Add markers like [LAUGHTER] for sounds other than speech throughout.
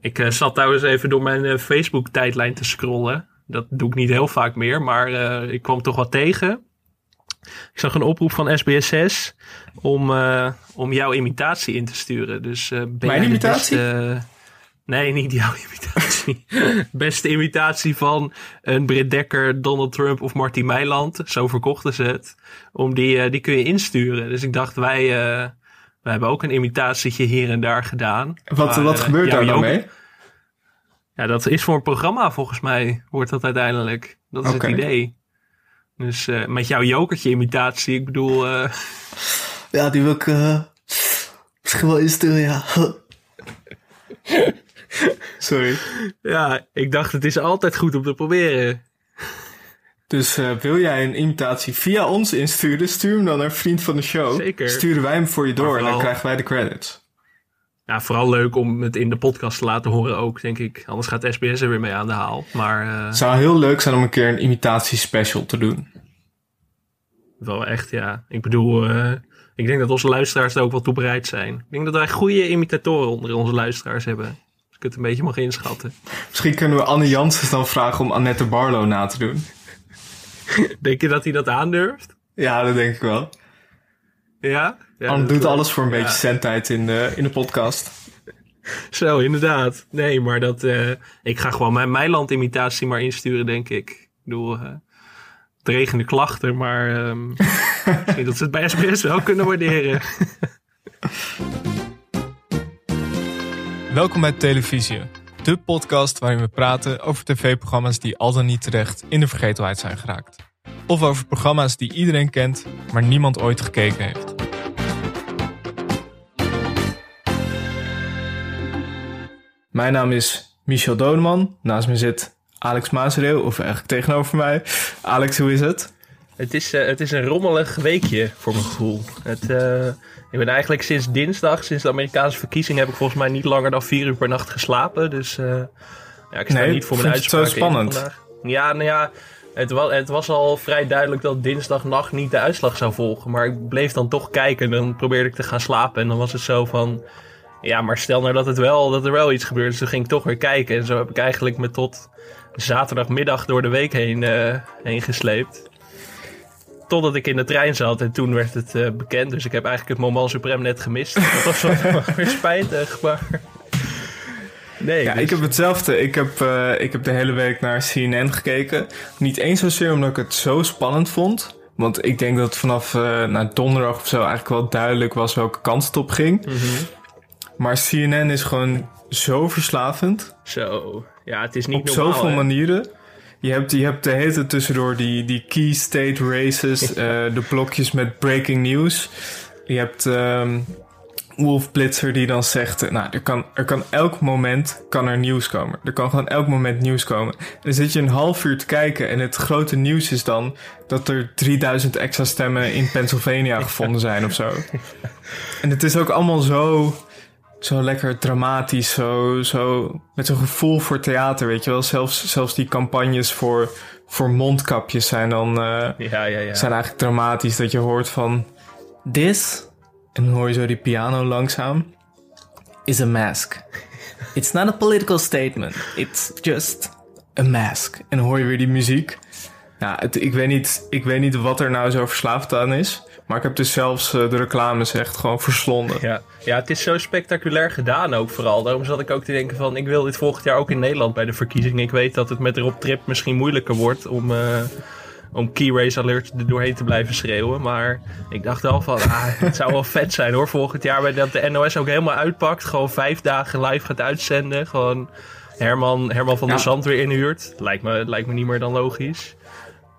Ik uh, zat trouwens even door mijn uh, Facebook-tijdlijn te scrollen. Dat doe ik niet heel vaak meer, maar uh, ik kwam toch wat tegen. Ik zag een oproep van SBS6 om, om jouw imitatie in te sturen. Dus, ben mijn imitatie? Beste, nee, niet jouw [LAUGHS] imitatie. beste imitatie van een Britt Dekker, Donald Trump of Marty Meiland. Zo verkochten ze het. Om die, die kun je insturen. Dus ik dacht, wij we hebben ook een imitatietje hier en daar gedaan. Wat, wat eh, gebeurt daar nou mee? Ja, dat is voor een programma volgens mij, wordt dat uiteindelijk. Dat is het idee. Dus uh, met jouw jokertje imitatie, ik bedoel... Uh... [LAUGHS] Ja, die wil ik misschien wel insturen, ja. [LAUGHS] Sorry. Ja, ik dacht het is altijd goed om te proberen. Dus uh, wil jij een imitatie via ons insturen, stuur hem dan naar vriend van de show. Zeker. Sturen wij hem voor je door vooral, en dan krijgen wij de credits. Ja, vooral leuk om het in de podcast te laten horen ook, denk ik. Anders gaat SBS er weer mee aan de haal. Maar, uh, het zou heel leuk zijn om een keer een imitatie special te doen. Wel echt, ja. Ik bedoel, uh, ik denk dat onze luisteraars er ook wel toe bereid zijn. Ik denk dat wij goede imitatoren onder onze luisteraars hebben. Als ik het een beetje mag inschatten. Misschien kunnen we Anne Janssens dan vragen om Annette Barlow na te doen. [LAUGHS] denk je dat hij dat aandurft? Ja, dat denk ik wel. Ja? ja Anne doet alles voor een beetje zendtijd in de, in de podcast. Zo, inderdaad. Nee, maar dat, uh, ik ga gewoon mijn Meiland-imitatie maar insturen, denk ik. Ik bedoel, uh, dregende klachten, maar um, [LAUGHS] ik dat ze het bij SBS wel kunnen waarderen. [LAUGHS] Welkom bij Televisie, de podcast waarin we praten over tv-programma's die al dan niet terecht in de vergetelheid zijn geraakt. Of over programma's die iedereen kent, maar niemand ooit gekeken heeft. Mijn naam is Michel Doneman. Naast me zit Alex Maasreel, of eigenlijk tegenover mij. Alex, hoe is het? Het is, uh, het is een rommelig weekje voor mijn gevoel. Het, uh, ik ben eigenlijk sinds dinsdag, sinds de Amerikaanse verkiezing, heb ik volgens mij niet langer dan vier uur per nacht geslapen. Dus uh, ja, ik sta nee, niet voor mijn uitspraak. Het zo spannend. Ja, nou ja, het was, het was al vrij duidelijk dat dinsdagnacht niet de uitslag zou volgen. Maar ik bleef dan toch kijken en dan probeerde ik te gaan slapen. En dan was het zo van, ja, maar stel nou dat, het wel, dat er wel iets gebeurt. Dus toen ging ik toch weer kijken. En zo heb ik eigenlijk me tot zaterdagmiddag door de week heen, heen gesleept. Totdat ik in de trein zat en toen werd het uh, bekend. Dus ik heb eigenlijk het moment suprem net gemist. Dat was wel [LAUGHS] weer spijtig, maar... Nee, ja, dus... ik heb hetzelfde. Ik heb, uh, ik heb de hele week naar CNN gekeken. Niet eens zozeer omdat ik het zo spannend vond. Want ik denk dat vanaf uh, naar donderdag of zo eigenlijk wel duidelijk was welke kant het op ging. Mm -hmm. Maar CNN is gewoon zo verslavend. Zo, ja, het is niet Op normaal, zoveel hè? manieren. Je hebt, je hebt de hele tijd tussendoor die, die key state races, uh, de blokjes met breaking news. Je hebt um, Wolf Blitzer die dan zegt, nou, er kan, er kan elk moment kan er nieuws komen. Er kan gewoon elk moment nieuws komen. En dan zit je een half uur te kijken en het grote nieuws is dan dat er 3000 extra stemmen in Pennsylvania [LAUGHS] gevonden zijn of zo. En het is ook allemaal zo zo lekker dramatisch, zo, zo met zo'n gevoel voor theater, weet je wel. Zelfs, zelfs die campagnes voor, voor mondkapjes zijn dan uh, ja, ja, ja. zijn eigenlijk dramatisch. Dat je hoort van this, en dan hoor je zo die piano langzaam, is a mask. [LAUGHS] It's not a political statement, it's just a mask. En dan hoor je weer die muziek. Ja, het, ik, weet niet, ik weet niet wat er nou zo verslaafd aan is. Maar ik heb dus zelfs uh, de reclames echt gewoon verslonden. Ja. Ja, het is zo spectaculair gedaan ook vooral. Daarom zat ik ook te denken van... ik wil dit volgend jaar ook in Nederland bij de verkiezingen. Ik weet dat het met Rob Trip misschien moeilijker wordt om... Uh, om Key Race Alert er doorheen te blijven schreeuwen. Maar ik dacht wel van, ah, [LAUGHS] het zou wel vet zijn hoor. Volgend jaar bij dat de NOS ook helemaal uitpakt. Gewoon vijf dagen live gaat uitzenden. Gewoon Herman, Herman van ja. der Zand weer inhuurt. Lijkt me, lijkt me niet meer dan logisch.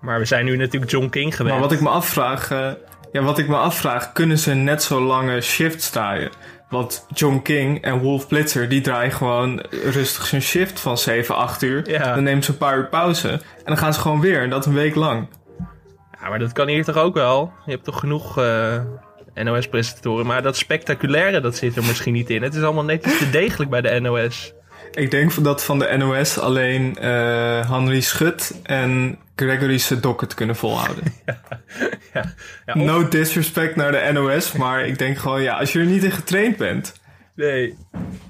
Maar we zijn nu natuurlijk John King gewend. Maar wat ik me afvraag... Uh, ja, wat ik me afvraag, kunnen ze net zo lange shifts draaien? Want John King en Wolf Blitzer, die draaien gewoon rustig zijn shift van 7, 8 uur. Ja. Dan nemen ze een paar uur pauze. En dan gaan ze gewoon weer. En dat een week lang. Ja, maar dat kan hier toch ook wel? Je hebt toch genoeg uh, NOS-presentatoren. Maar dat spectaculaire, dat zit er misschien niet in. Het is allemaal net iets te degelijk bij de NOS. Ik denk dat van de NOS alleen uh, Henry Schut en Gregory Sedok het kunnen volhouden. [LAUGHS] ja, ja, ja, of... No disrespect naar de NOS, maar ik denk gewoon, ja, als je er niet in getraind bent, Nee.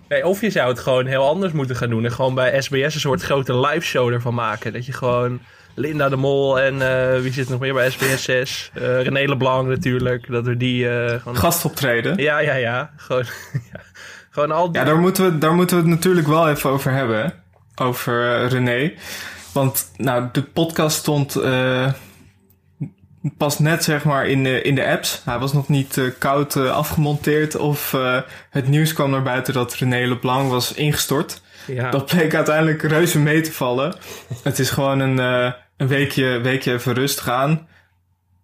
nee. Of je zou het gewoon heel anders moeten gaan doen. En gewoon bij SBS een soort grote live show ervan maken. Dat je gewoon Linda de Mol en uh, wie zit nog meer bij SBS 6? Uh, René Leblanc natuurlijk. Dat we die... Uh, gewoon... Gastoptreden? Ja, ja, ja. Gewoon, [LAUGHS] ja. Gewoon al die... Ja, daar moeten, we, daar moeten we het natuurlijk wel even over hebben. Over René. Want nou, de podcast stond pas net zeg maar in de, in de apps. Hij was nog niet uh, koud uh, afgemonteerd of het nieuws kwam naar buiten dat René Leblanc was ingestort. Ja. Dat bleek uiteindelijk reuze mee te vallen. het is gewoon een, een weekje, weekje even rustig aan.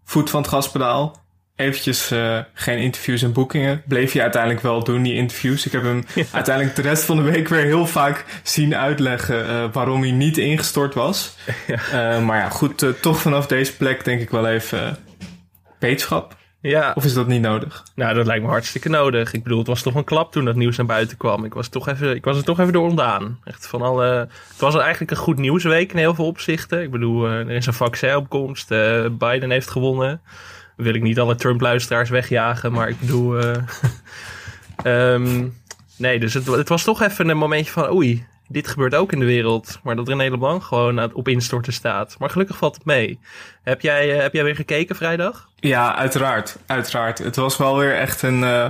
Voet van het gaspedaal eventjes uh, geen interviews en boekingen. Bleef je uiteindelijk wel doen, die interviews. Ik heb hem [LAUGHS] uiteindelijk de rest van de week weer heel vaak zien uitleggen uh, waarom hij niet ingestort was. Ja. Uh, maar ja, goed, toch vanaf deze plek denk ik wel even wetenschap. Ja. Of is dat niet nodig? Nou, dat lijkt me hartstikke nodig. Ik bedoel, het was toch een klap toen dat nieuws naar buiten kwam. Ik was, toch even, ik was er toch even door ontdaan. Echt van alle, het was eigenlijk een goed nieuwsweek in heel veel opzichten. Ik bedoel, er is een vaccinopkomst. Biden heeft gewonnen wil ik niet alle Trump-luisteraars wegjagen, maar ik bedoel. Uh, um, [LAUGHS] nee, dus het, het, was toch even een momentje van oei, dit gebeurt ook in de wereld. Maar dat René Leblanc gewoon op instorten staat. Maar gelukkig valt het mee. Heb jij, uh, heb jij weer gekeken vrijdag? Ja, uiteraard. Uiteraard. Het was wel weer echt een. Uh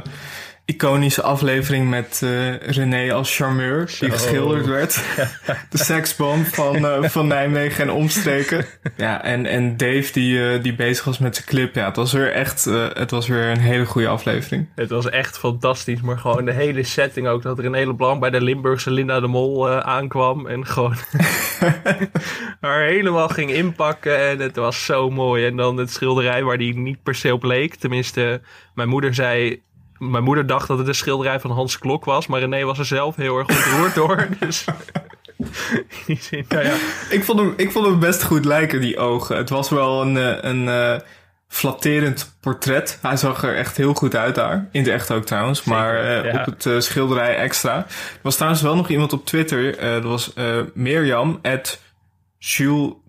iconische aflevering met uh, René als charmeur, die geschilderd werd. [LAUGHS] de seksbom van, uh, van Nijmegen en omstreken. Ja, en, en Dave die, uh, die bezig was met zijn clip. Ja, het was weer echt, het was weer een hele goede aflevering. Het was echt fantastisch, maar gewoon de hele setting ook. Dat René Leblanc bij de Limburgse Linda de Mol aankwam en gewoon [LAUGHS] haar helemaal ging inpakken. En het was zo mooi. En dan het schilderij waar die niet per se op leek. Tenminste, mijn moeder zei mijn moeder dacht dat het een schilderij van Hans Klok was, maar René was er zelf heel erg ontroerd door. [LAUGHS] Dus zin, nou ja. ik, vond hem, ik vond hem best goed lijken, die ogen. Het was wel een, eh, een, uh, flatterend portret. Hij zag er echt heel goed uit daar. In de echt ook trouwens, maar uh, op het uh, schilderij extra. Er was trouwens wel nog iemand op Twitter. dat was Mirjam, at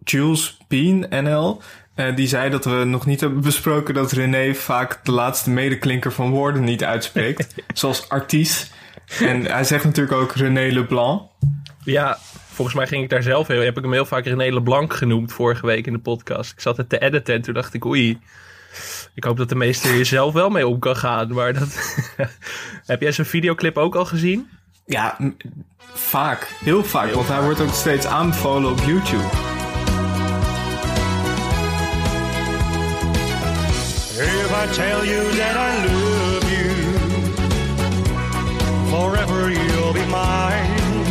Jules Bean NL. Uh, die zei dat we nog niet hebben besproken dat René vaak de laatste medeklinker van woorden niet uitspreekt. [LAUGHS] zoals artiest. En hij zegt natuurlijk ook René Leblanc. Ja, volgens mij ging ik daar zelf heel... Heb ik hem heel vaak René Leblanc genoemd vorige week in de podcast. Ik zat het te editen en toen dacht ik, oei... Ik hoop dat de meester hier zelf wel mee om kan gaan. Maar dat... [LAUGHS] heb jij zijn videoclip ook al gezien? Ja, vaak. Heel vaak. want hij wordt ook steeds aanbevolen op YouTube. I tell you that I love you, forever you'll be mine.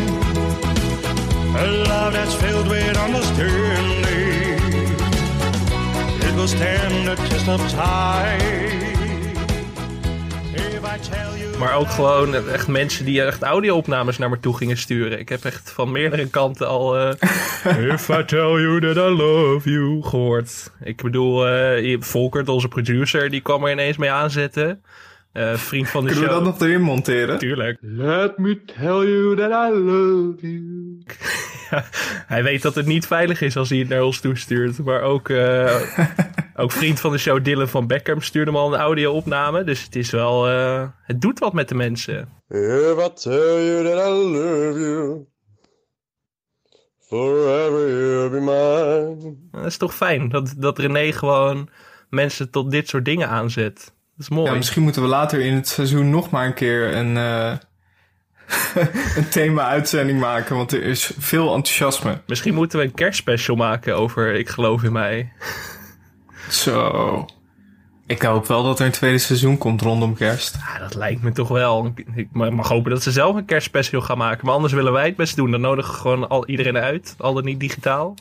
A love that's filled with understanding. It will stand the test of time. Maar ook gewoon echt mensen die echt audio-opnames naar me toe gingen sturen. Ik heb echt van meerdere kanten al uh, [LAUGHS] If I tell you that I love you gehoord. Ik bedoel, uh, Volkert, onze producer, die kwam er ineens mee aanzetten. Uh, vriend van de Kunnen show. we dat nog erin monteren? Tuurlijk. Let me tell you that I love you. ja, [LAUGHS] hij weet dat het niet veilig is als hij het naar ons toestuurt. Maar ook, uh, ook vriend van de show Dylan van Beckham stuurde hem al een audio-opname. Dus het is wel... Uh, het doet wat met de mensen. If I tell you that I love you Forever you'll be mine Dat is toch fijn dat, dat René gewoon mensen tot dit soort dingen aanzet. Dat is mooi. Ja, misschien moeten we later in het seizoen nog maar een keer een, uh, [LAUGHS] een thema-uitzending maken, want er is veel enthousiasme. Misschien moeten we een kerstspecial maken over Ik geloof in mij. Zo. Ik hoop wel dat er een tweede seizoen komt rondom kerst. Ja, dat lijkt me toch wel. Ik mag hopen dat ze zelf een kerstspecial gaan maken. Maar anders willen wij het best doen. Dan nodigen we gewoon al iedereen uit. Al dan niet digitaal.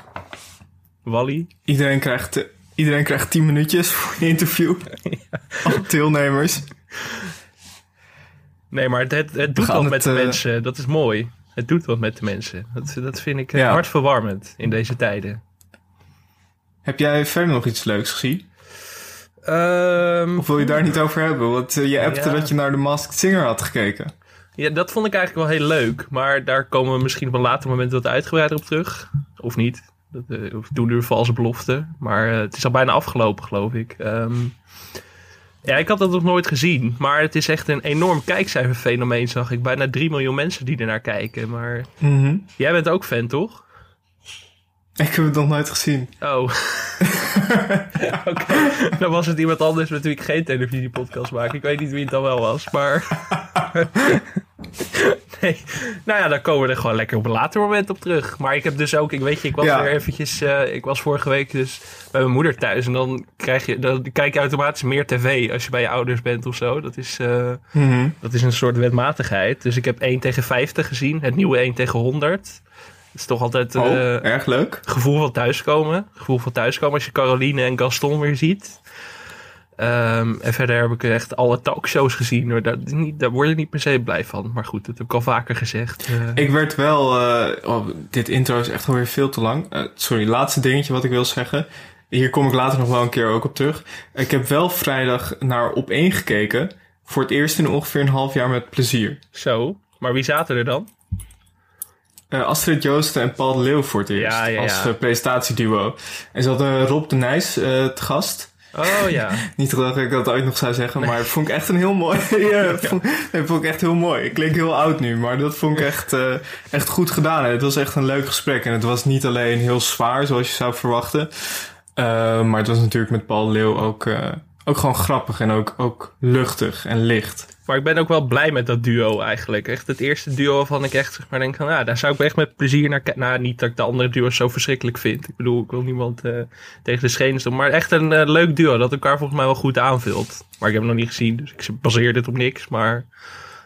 Wally. Iedereen krijgt Iedereen krijgt 10 minuutjes voor een interview. [LAUGHS] [LAUGHS] Deelnemers. Nee, maar het, het, het doet wat met de uh... mensen. Dat is mooi. Het doet wat met de mensen. Dat, dat vind ik ja. hartverwarmend in deze tijden. Heb jij verder nog iets leuks gezien? Um, of wil je daar niet over hebben? Want uh, je appte ja. dat je naar de Masked Singer had gekeken. Ja, dat vond ik eigenlijk wel heel leuk. Maar daar komen we misschien op een later moment wat uitgebreider op terug. Of niet. Dat, uh, doen nu valse belofte. Maar uh, het is al bijna afgelopen, geloof ik. Um, Ja, ik had dat nog nooit gezien. Maar het is echt een enorm kijkcijferfenomeen, zag ik. Bijna 3 miljoen mensen die ernaar kijken. Maar Mhm. jij bent ook fan, toch? Ik heb het nog nooit gezien. Oh. [LAUGHS] Oké. Dan was het iemand anders met wie ik geen televisiepodcast maak. Ik weet niet wie het dan wel was, maar... [LAUGHS] nee. Nou ja, dan komen we er gewoon lekker op een later moment op terug. Maar ik heb dus ook... Ik weet je, ik was Ja. weer eventjes... eh, ik was vorige week dus bij mijn moeder thuis. En dan, krijg je, dan kijk je automatisch meer tv als je bij je ouders bent of zo. Dat is... eh, Mhm. dat is een soort wetmatigheid. Dus ik heb 1 tegen 50 gezien. Het nieuwe 1 tegen 100. Is toch altijd Oh, eh, erg leuk. gevoel van thuiskomen. Gevoel van thuiskomen als je Caroline en Gaston weer ziet. Ehm, en verder heb ik echt alle talkshows gezien. hoor. Daar, niet, daar word je niet per se blij van. Maar goed, dat heb ik al vaker gezegd. Eh, Ik werd wel... eh, oh, dit intro is echt alweer veel te lang. Sorry, laatste dingetje wat ik wil zeggen. Hier kom ik later nog wel een keer ook op terug. Ik heb wel vrijdag naar op één gekeken. Voor het eerst in ongeveer een half jaar met plezier. Zo. Maar wie zaten er dan? Eh, Astrid Joosten en Paul Leeuw voor het eerst. Ja, ja, Als ja. eh, presentatieduo. En ze hadden Rob de Nijs eh, te gast. Oh ja. [LAUGHS] Niet dat ik dat ooit nog zou zeggen, maar dat vond ik echt een heel mooi. [LAUGHS] ja, vond, vond ik echt heel mooi. Ik klink heel oud nu, maar dat vond ik echt, echt goed gedaan. Het was echt een leuk gesprek. En het was niet alleen heel zwaar, zoals je zou verwachten. Maar het was natuurlijk met Paul Leeuw ook, ook gewoon grappig en ook, ook luchtig en licht. Maar ik ben ook wel blij met dat duo eigenlijk. Echt het eerste duo waarvan ik echt zeg maar denk van... Ja, daar zou ik echt met plezier naar kijken. Nou, niet dat ik de andere duo's zo verschrikkelijk vind. Ik bedoel, ik wil niemand eh, tegen de schenen stoppen. Maar echt een eh, leuk duo dat elkaar volgens mij wel goed aanvult. Maar ik heb hem nog niet gezien, dus ik baseer dit op niks. Maar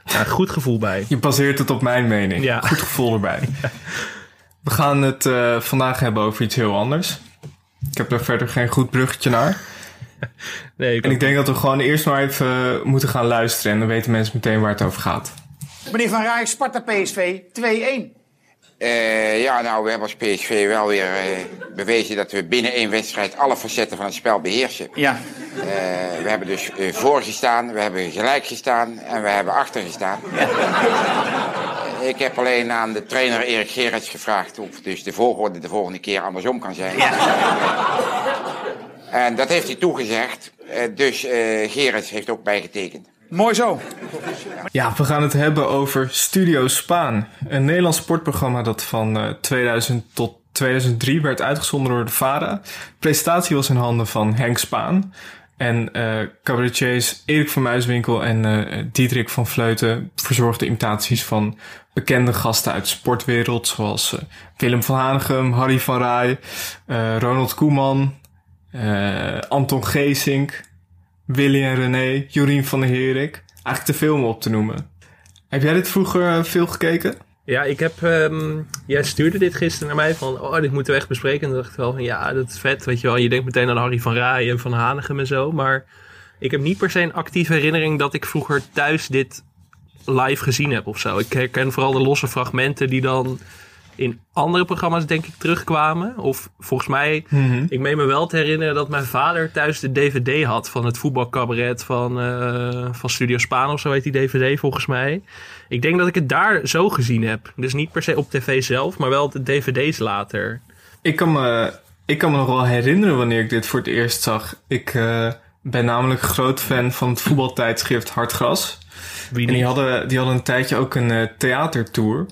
ja, goed gevoel bij. Je baseert het op mijn mening. Ja. Goed gevoel erbij. [LAUGHS] We gaan het eh, vandaag hebben over iets heel anders. Ik heb daar verder geen goed bruggetje naar. [LAUGHS] Nee, ik En ik denk dat we gewoon eerst maar even eh, moeten gaan luisteren. En dan weten mensen meteen waar het over gaat. Meneer Van Rij, Sparta PSV 2-1. Eh, ja, nou, we hebben als PSV wel weer eh, bewezen dat we binnen één wedstrijd alle facetten van het spel beheersen. Ja. Eh, we hebben dus eh, voor gestaan, we hebben gelijk gestaan en we hebben achter gestaan. Eh, Ik heb alleen aan de trainer Erik Gerrits gevraagd of dus de volgorde de volgende keer andersom kan zijn. En dat heeft hij toegezegd. Eh, dus eh Gerrits heeft ook bijgetekend. Mooi zo. Ja, we gaan het hebben over Studio Spaan. Een Nederlands sportprogramma dat van eh, 2000 tot 2003 werd uitgezonden door de VARA. De presentatie was in handen van Henk Spaan. En eh cabaretiers Erik van Muiswinkel en eh Diederik van Vleuten verzorgden imitaties van bekende gasten uit de sportwereld. Zoals eh, Willem van Hanegem, Harry van Rij, eh, Ronald Koeman, eh, Anton Geesink, Willy en René, Jorien van der Herik. Eigenlijk te veel om op te noemen. Heb jij dit vroeger eh, veel gekeken? Ja, ik heb. ehm, jij stuurde dit gisteren naar mij van. Oh, dit moeten we echt bespreken. En toen dacht ik wel van ja, dat is vet. Weet je wel, je denkt meteen aan Harry van Rij en van Hanegem en zo. Maar ik heb niet per se een actieve herinnering dat ik vroeger thuis dit live gezien heb of zo. Ik herken vooral de losse fragmenten die dan in andere programma's denk ik terugkwamen. Of volgens mij, ik meen me wel te herinneren dat mijn vader thuis de DVD had van het voetbalcabaret van, eh, van Studio Spaan of zo heet die DVD volgens mij. Ik denk dat ik het daar zo gezien heb. Dus niet per se op tv zelf, maar wel de dvd's later. Ik kan me, ik kan me nog wel herinneren wanneer ik dit voor het eerst zag. Ik eh, ben namelijk groot fan van het voetbaltijdschrift Hartgras. En die hadden, die hadden een tijdje ook een eh, theatertour.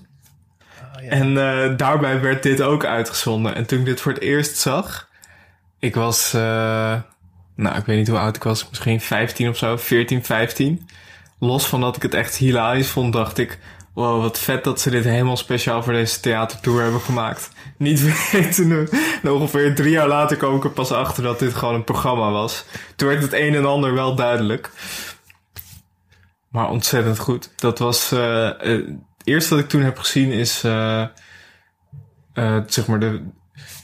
En eh, daarbij werd dit ook uitgezonden. En toen ik dit voor het eerst zag, ik was, eh, nou ik weet niet hoe oud ik was, misschien 15 of zo, 14, 15. Los van dat ik het echt hilarisch vond, dacht ik, wow, wat vet dat ze dit helemaal speciaal voor deze theatertour hebben gemaakt. Niet [LAUGHS] weten, en ongeveer drie jaar later kwam ik er pas achter dat dit gewoon een programma was. Toen werd het een en ander wel duidelijk. Maar ontzettend goed. Dat was. het eerste wat ik toen heb gezien is. eh, eh, zeg maar de.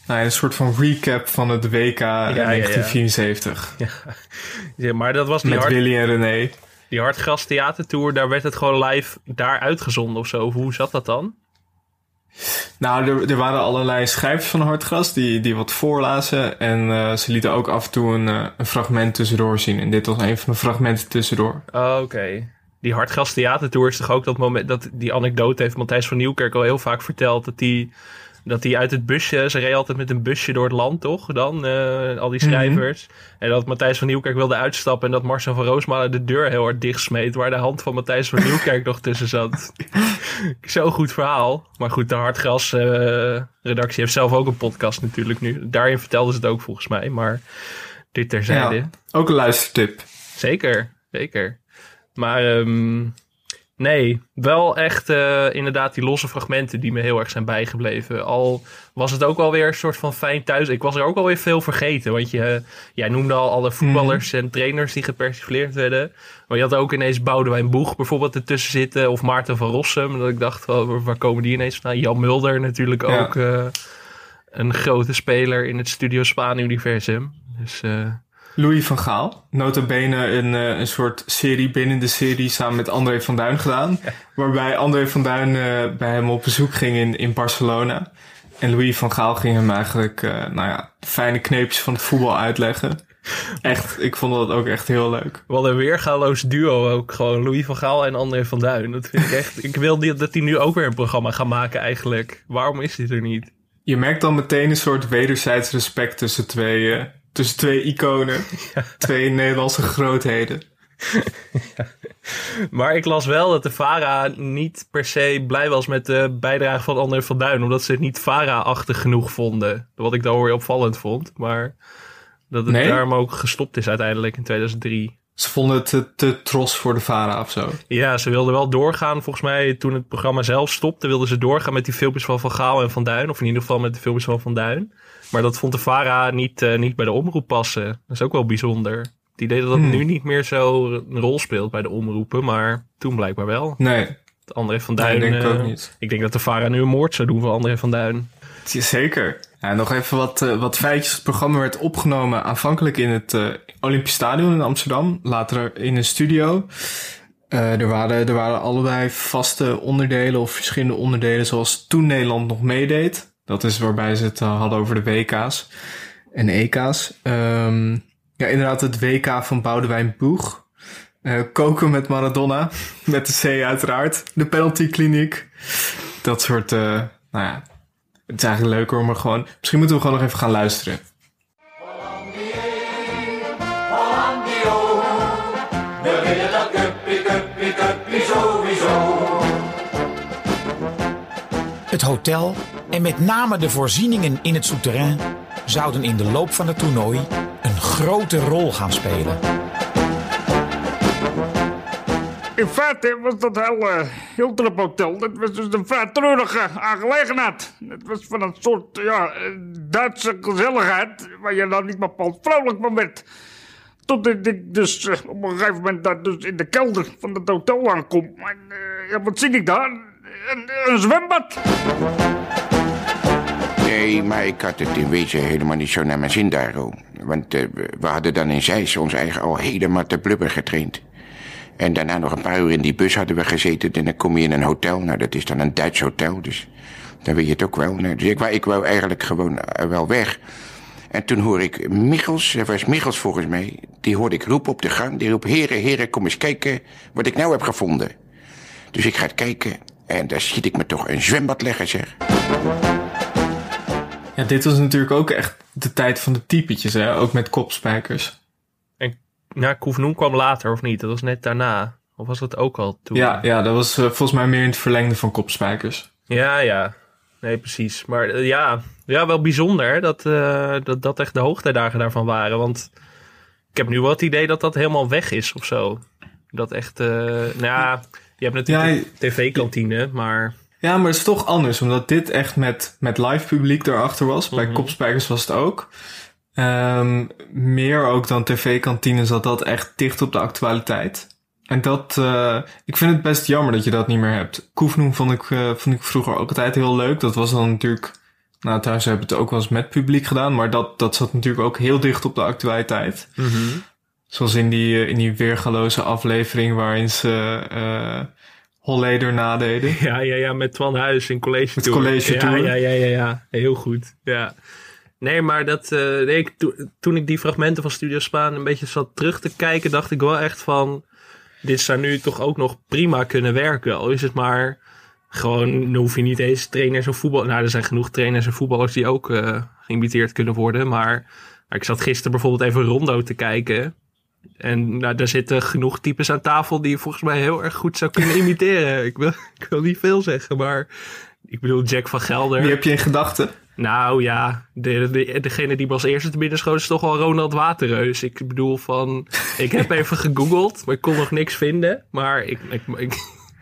Nou, ja, een soort van recap van het WK ja, ja. 1974. [LAUGHS] Ja, maar dat was die, Met hard, Willy en René. die Hartgras theatertour, daar werd het gewoon live daar uitgezonden of zo. Hoe zat dat dan? Nou, er, er waren allerlei schrijvers van Hartgras die, die wat voorlazen. En eh, ze lieten ook af en toe een, een fragment tussendoor zien. En dit was een van de fragmenten tussendoor. Oh, oké. Die Hartgras theatertour is toch ook dat moment... Dat, die anekdote heeft Matthijs van Nieuwkerk al heel vaak verteld. Dat die Dat die uit het busje, ze reden altijd met een busje door het land, toch? Dan, eh, al die schrijvers. En dat Matthijs van Nieuwkerk wilde uitstappen en dat Marcel van Roosmalen de deur heel hard dicht smeet, waar de hand van Matthijs van Nieuwkerk nog tussen zat. [LAUGHS] Zo'n goed verhaal. Maar goed, de Hartgras eh, redactie heeft zelf ook een podcast natuurlijk nu. Daarin vertelden ze het ook volgens mij, maar dit terzijde. Ja, ook een luistertip. Zeker, zeker. Maar ehm, nee, wel echt eh, inderdaad die losse fragmenten die me heel erg zijn bijgebleven. Al was het ook alweer een soort van fijn thuis. Ik was er ook alweer veel vergeten. Want je, jij noemde al alle voetballers en trainers die gepersifleerd werden. Maar je had ook ineens Boudewijn Boeg bijvoorbeeld ertussen zitten. Of Maarten van Rossum. Dat ik dacht, waar komen die ineens vandaan? Jan Mulder natuurlijk Ja. ook. eh, een grote speler in het Studio Spaan-universum. Dus eh, Louis van Gaal. Nota bene een, eh, een soort serie binnen de serie samen met André van Duin gedaan. Waarbij André van Duin eh, bij hem op bezoek ging in, in Barcelona. En Louis van Gaal ging hem eigenlijk eh, nou ja, fijne kneepjes van het voetbal uitleggen. Echt, ik vond dat ook echt heel leuk. Wat een weergaloos duo ook. Gewoon Louis van Gaal en André van Duin. Dat vind ik echt... [LAUGHS] ik wil die, dat die nu ook weer een programma gaan maken eigenlijk. Waarom is dit er niet? Je merkt dan meteen een soort wederzijds respect tussen twee, tussen twee iconen. [LAUGHS] Twee Nederlandse grootheden. [LAUGHS] Maar ik las wel dat de VARA niet per se blij was met de bijdrage van André van Duin. Omdat ze het niet VARA-achtig genoeg vonden. Wat ik dan weer opvallend vond. Maar dat het Nee? daarom ook gestopt is uiteindelijk in 2003. Ze vonden het te, te tros voor de VARA of zo. Ja, ze wilden wel doorgaan. Volgens mij toen het programma zelf stopte, wilden ze doorgaan met die filmpjes van Van Gaal en Van Duin. Of in ieder geval met de filmpjes van Van Duin. Maar dat vond de VARA niet, eh, niet bij de omroep passen. Dat is ook wel bijzonder. Het idee dat dat Hmm. nu niet meer zo een rol speelt bij de omroepen. Maar toen blijkbaar wel. Nee, André van nee Duin. denk ik eh, ook niet. Ik denk dat de VARA nu een moord zou doen voor André van Duin. Zeker. Ja, nog even wat, eh, wat feitjes. Het programma werd opgenomen aanvankelijk in het Olympisch Stadion in Amsterdam. Later in een studio. Er, waren, er waren allerlei vaste onderdelen of verschillende onderdelen zoals toen Nederland nog meedeed. Dat is waarbij ze het eh, hadden over de WK's en EK's. Ehm, ja, inderdaad het WK van Boudewijn Boeg. Eh, koken met Maradona. [LAUGHS] Met de C uiteraard. De penaltykliniek. Dat soort, eh, nou ja, het is eigenlijk leuker om er gewoon... Misschien moeten we gewoon nog even gaan luisteren. Het hotel en met name de voorzieningen in het souterrain zouden in de loop van het toernooi een grote rol gaan spelen. In feite was dat hele Hiltrop Hotel, dat was dus een vrij treurige aangelegenheid. Het was van een soort, ja, eh, Duitse gezelligheid, waar je dan niet bepaald vrolijk van werd. Tot ik dus eh, op een gegeven moment daar dus in de kelder van het hotel aankom. Eh, ja, wat zie ik daar? Een, een zwembad. Nee, maar ik had het in wezen helemaal niet zo naar mijn zin daar. hoor. Want eh, we- hadden dan in Zeist ons eigen al helemaal te blubber getraind. En daarna nog een paar uur in die bus hadden we gezeten. En dan kom je in een hotel. Nou, dat is dan een Duits hotel, dus dan weet je het ook wel. Nou, dus ik wou, eigenlijk gewoon eh, wel weg. En toen hoor ik Michels, dat was Michels volgens mij... die hoorde ik roepen op de gang. Die roep, heren, heren, kom eens kijken wat ik nou heb gevonden. Dus ik ga kijken en daar schiet ik me toch een zwembad leggen, zeg. Ja, dit was natuurlijk ook echt de tijd van de typetjes, hè? Ook met kopspijkers. En ja, Koefnoen kwam later of niet? Dat was net daarna. Of was dat ook al toen? Ja, ja, dat was eh, volgens mij meer in het verlengde van kopspijkers. Ja, ja. Nee, precies. Maar eh, ja, ja, wel bijzonder dat, eh, dat dat echt de hoogtijdagen daarvan waren. Want ik heb nu wel het idee dat dat helemaal weg is of zo. Dat echt, nou ja, je hebt natuurlijk Ja, tv-kantine, maar Ja, maar het is toch anders, omdat dit echt met, met live publiek erachter was. Bij kopspijkers was het ook. Ehm, meer ook dan tv-kantine zat dat echt dicht op de actualiteit. En dat, eh, ik vind het best jammer dat je dat niet meer hebt. Koefnoem vond ik, eh, vond ik vroeger ook altijd heel leuk. Dat was dan natuurlijk, nou trouwens hebben we het ook wel eens met publiek gedaan. Maar dat, dat zat natuurlijk ook heel dicht op de actualiteit. Zoals in die, eh, in die weergaloze aflevering waarin ze Holleder nadeden. [LAUGHS] ja, ja, ja, met Twan Huis in college Met tour. college ja, tour. Ja, ja, ja, ja, heel goed. Ja. Nee, maar dat, eh, nee, ik, to- toen ik die fragmenten van Studio Spaan een beetje zat terug te kijken, dacht ik wel echt van, dit zou nu toch ook nog prima kunnen werken. Al is het maar Gewoon, dan hoef je niet eens trainers of voetbal. Nou, er zijn genoeg trainers en voetballers die ook uh, geïmiteerd kunnen worden. Maar, maar ik zat gisteren bijvoorbeeld even Rondo te kijken. En nou, daar zitten genoeg types aan tafel die je volgens mij heel erg goed zou kunnen imiteren. [LAUGHS] ik, wil, ik wil niet veel zeggen, maar ik bedoel Jack van Gelder. Wie heb je in gedachten? Nou ja, de, de, degene die me als eerste te binnen schoot is toch wel Ronald Waterreus. Ik bedoel van, ik heb [LAUGHS] even gegoogeld, maar ik kon nog niks vinden. Maar ik, ik, ik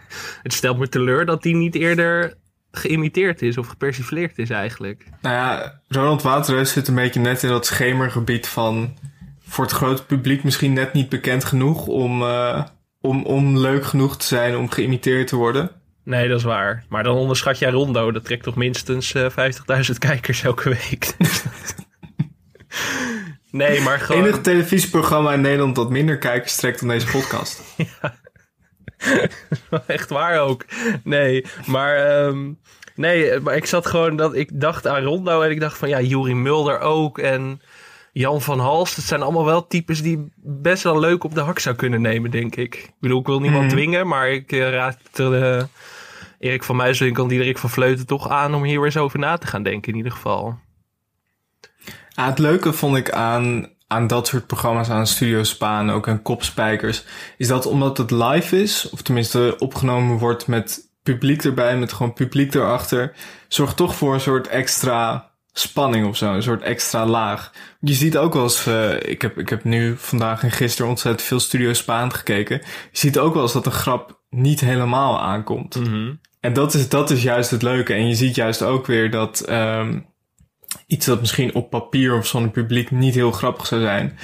[LAUGHS] het stelt me teleur dat die niet eerder geïmiteerd is of gepersifleerd is eigenlijk. Nou ja, Ronald Waterreus zit een beetje net in dat schemergebied van voor het grote publiek misschien net niet bekend genoeg om, uh, om, om leuk genoeg te zijn om geïmiteerd te worden. Nee, dat is waar. Maar dan onderschat jij Rondo. Dat trekt toch minstens uh, eh, 50.000 kijkers elke week. [LAUGHS] nee, maar gewoon... Enig televisieprogramma in Nederland dat minder kijkers trekt dan deze podcast. [LAUGHS] ja. Echt waar ook. Nee, maar... Um, nee, maar ik zat gewoon dat... Ik dacht aan Rondo en ik dacht van ja, Juri Mulder ook en... Jan van Hals, dat zijn allemaal wel types die best wel leuk op de hak zou kunnen nemen, denk ik. Ik bedoel, ik wil niemand mm. dwingen, maar ik uh, raad uh, Erik van Muiswinkel en Diederik van Vleuten toch aan om hier weer eens over na te gaan denken, in ieder geval. Ja, het leuke vond ik aan, aan dat soort programma's, aan Studio Spaan, ook aan Kopspijkers, is dat omdat het live is, of tenminste opgenomen wordt met publiek erbij, met gewoon publiek erachter, zorgt toch voor een soort extra spanning of zo, een soort extra laag. Je ziet ook wel eens, uh, ik, heb, ik heb nu vandaag en gisteren ontzettend veel Studio Spaan gekeken. Je ziet ook wel eens dat een grap niet helemaal aankomt. Mm En dat is, dat is juist het leuke. En je ziet juist ook weer dat um, iets dat misschien op papier of zonder publiek niet heel grappig zou zijn,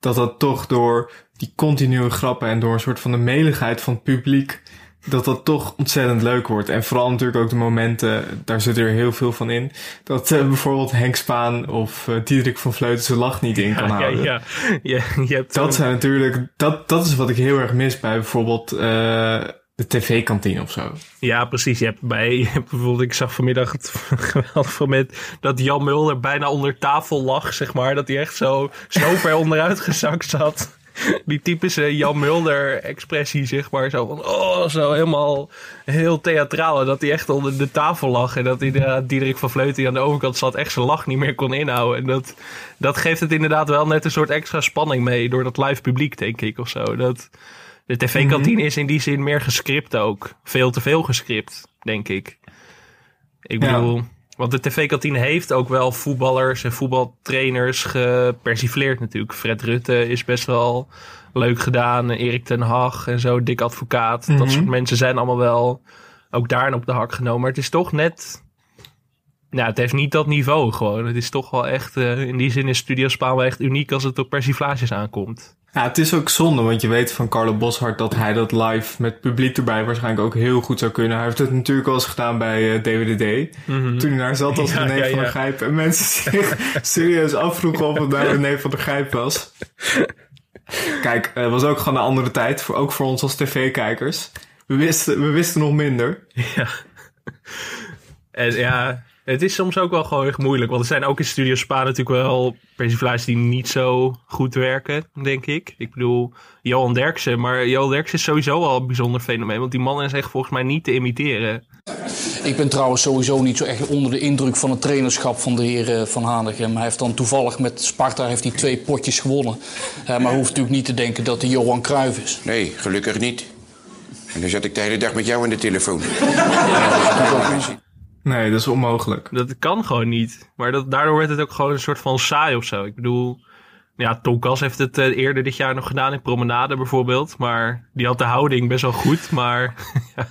dat dat toch door die continue grappen en door een soort van de meligheid van het publiek dat dat toch ontzettend leuk wordt. En vooral natuurlijk ook de momenten, daar zit er heel veel van in. Dat uh, bijvoorbeeld Henk Spaan of uh, Diederik van Vleuten zijn lach niet in kan houden. Ja, ja. ja je hebt dat zijn natuurlijk, dat, dat is wat ik heel erg mis bij bijvoorbeeld uh, de tv-kantine of zo. Ja, precies. Je hebt bij, je hebt bijvoorbeeld, ik zag vanmiddag het [LAUGHS] geweldig moment dat Jan Mulder bijna onder tafel lag, zeg maar. Dat hij echt zo, zo ver onderuit gezakt zat die typische Jan Mulder expressie, zeg maar. Zo van, oh, zo helemaal heel theatraal. En dat hij echt onder de tafel lag. En dat hij de, Diederik van Vleuten die aan de overkant zat echt zijn lach niet meer kon inhouden. En dat, dat geeft het inderdaad wel net een soort extra spanning mee door dat live publiek, denk ik, of zo. Dat, de tv-kantine is in die zin meer gescript ook. Veel te veel gescript, denk ik. Ik bedoel... Want de tv-kantine heeft ook wel voetballers en voetbaltrainers gepersifleerd natuurlijk. Fred Rutte is best wel leuk gedaan. Erik ten Hag en zo, dik advocaat. Dat mhm. soort mensen zijn allemaal wel ook daarin op de hak genomen. Maar het is toch net... Nou, het heeft niet dat niveau gewoon. Het is toch wel echt... Uh, in die zin is Studio Spaan wel echt uniek als het op persiflages aankomt. Ja, het is ook zonde, want je weet van Carlo Boshart dat hij dat live met publiek erbij waarschijnlijk ook heel goed zou kunnen. Hij heeft het natuurlijk al eens gedaan bij uh, eh, DWDD. Mhm. Toen hij daar zat als [LAUGHS] ja, René ja, van der Gijp en mensen [LAUGHS] zich serieus afvroegen of het bij René van der Gijp was. Kijk, het was ook gewoon een andere tijd, voor, ook voor ons als tv-kijkers. We wisten, we wisten nog minder. Ja. En ja, het is soms ook wel gewoon erg moeilijk. Want er zijn ook in Studio Spa natuurlijk wel persiflages die niet zo goed werken, denk ik. Ik bedoel, Johan Derksen. Maar Johan Derksen is sowieso al een bijzonder fenomeen. Want die man is echt volgens mij niet te imiteren. Ik ben trouwens sowieso niet zo echt onder de indruk van het trainerschap van de heer eh, Van Hanegem. Hij heeft dan toevallig met Sparta heeft hij twee potjes gewonnen. Uh, maar hoeft natuurlijk niet te denken dat hij Johan Cruijff is. Nee, gelukkig niet. En dan zat ik de hele dag met jou in de telefoon. Nee, dat is onmogelijk. Dat kan gewoon niet. Maar dat, daardoor werd het ook gewoon een soort van saai of zo. Ik bedoel, ja, Tonkas heeft het uh, eerder dit jaar nog gedaan in Promenade bijvoorbeeld. Maar die had de houding best wel goed. Maar [LAUGHS] ja,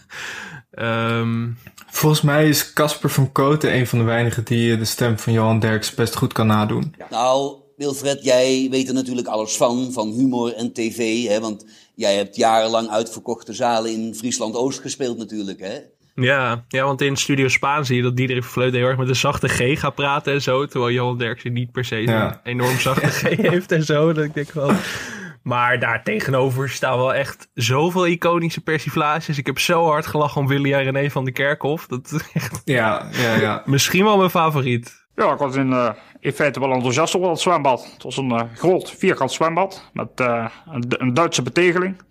um... Volgens mij is Casper van Koten een van de weinigen die eh, de stem van Johan Derks best goed kan nadoen. Nou, Wilfred, jij weet er natuurlijk alles van, van humor en tv. Hè? Want jij hebt jarenlang uitverkochte zalen in Friesland-Oost gespeeld natuurlijk, hè? Ja, ja, want in Studio Spaan zie je dat Diederik Vleut heel erg met een zachte G gaat praten en zo. Terwijl Johan Derksen niet per se een enorm zachte G [LAUGHS] heeft en zo. Dat ik denk wel... Maar daar tegenover staan wel echt zoveel iconische persiflages. Ik heb zo hard gelachen om Willy en René van de Kerkhof. Dat is echt... Ja, ja, ja. [LAUGHS] Misschien wel mijn favoriet. Ja, ik was in, uh, in feite wel enthousiast over het zwembad. Het was een uh, groot vierkant zwembad met uh, een, een, Duitse betegeling.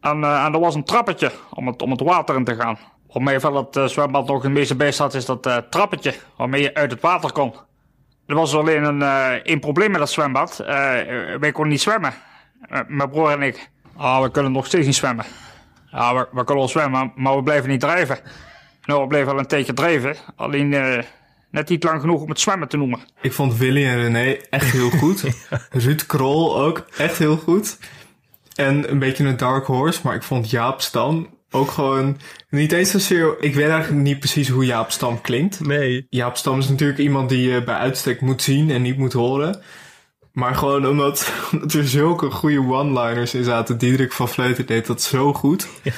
En, en er was een trappetje om het, om het water in te gaan. Waarmee van het eh, zwembad nog het meeste bij staat, is dat eh, trappetje waarmee je uit het water komt. Er was alleen een, eh een probleem met dat zwembad. Eh, wij konden niet zwemmen. Eh, mijn broer en ik. Ah, we kunnen nog steeds niet zwemmen. Ja, we, we kunnen wel zwemmen, maar we blijven niet drijven. Nou, we bleven wel een tijdje drijven. Alleen eh, net niet lang genoeg om het zwemmen te noemen. Ik vond Willy en René echt heel goed. [LAUGHS] Ruud Krol ook echt heel goed. En een beetje een dark horse, maar ik vond Jaap Stam ook gewoon niet eens zozeer... Ik weet eigenlijk niet precies hoe Jaap Stam klinkt. Nee. Jaap Stam is natuurlijk iemand die je bij uitstek moet zien en niet moet horen. Maar gewoon omdat, [LAUGHS] omdat er zulke goede one-liners in zaten. Diederik van Vleuten deed dat zo goed. [LAUGHS]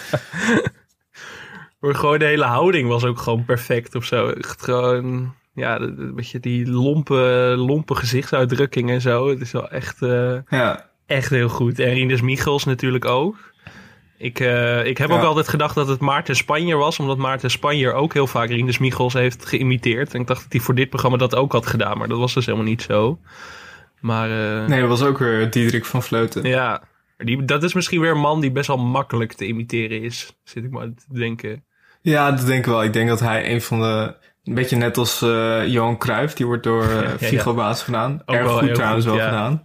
Maar gewoon de hele houding was ook gewoon perfect of zo. Echt gewoon, ja, een beetje die lompe, lompe gezichtsuitdrukking en zo. Het is wel echt, eh, Ja, echt heel goed. En Rinus Michels natuurlijk ook. Ik, eh, ik heb ook altijd gedacht dat het Maarten Spanjer was, omdat Maarten Spanjer ook heel vaak Rinus Michels heeft geïmiteerd. En ik dacht dat hij voor dit programma dat ook had gedaan, maar dat was dus helemaal niet zo. Maar eh, nee, dat was ook weer Diederik van Vleuten. ja, die, dat is misschien weer een man die best wel makkelijk te imiteren is, zit ik maar te denken. Ja, dat denk ik wel. Ik denk dat hij een van de... Een beetje net als eh, Johan Cruijff, die wordt door [LAUGHS] uh, ja. Figo Baas gedaan. Ook Erg wel goed trouwens goed, wel ja. gedaan.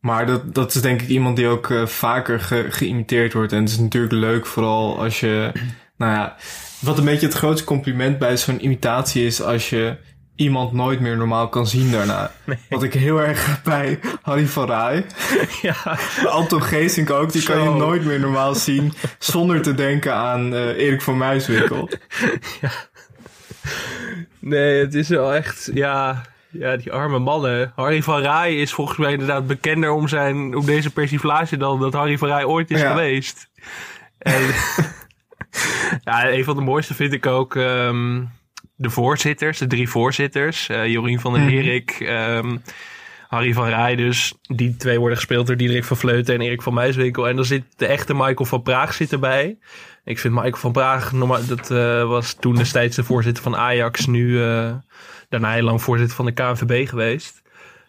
Maar dat, dat is denk ik iemand die ook eh, vaker ge- geïmiteerd wordt. En het is natuurlijk leuk vooral als je... Nou ja, wat een beetje het grootste compliment bij zo'n imitatie is als je iemand nooit meer normaal kan zien daarna. [LAUGHS] Wat ik heel erg bij Harry van Rij. [LAUGHS] Ja, Anton Geesink ook, die kan je nooit meer normaal zien zonder te denken aan eh, Erik van Muiswinkel. [LAUGHS] Nee, het is wel echt, ja, ja, die arme mannen. Harry van Rij is volgens mij inderdaad bekender om, zijn, om deze persiflage dan dat Harry van Rij ooit is Ja. geweest. En, [LAUGHS] ja, een van de mooiste vind ik ook ehm, de voorzitters, de drie voorzitters. eh Jorien van den Mhm. Herik, ehm, Harry van Rij dus. Die twee worden gespeeld door Diederik van Vleuten en Erik van Muiswinkel. En dan zit de echte Michael van Praag zit erbij. Ik vind Michael van Praag, normaal, dat eh, was toen destijds de voorzitter van Ajax. Nu eh, daarna heel lang voorzitter van de KNVB geweest.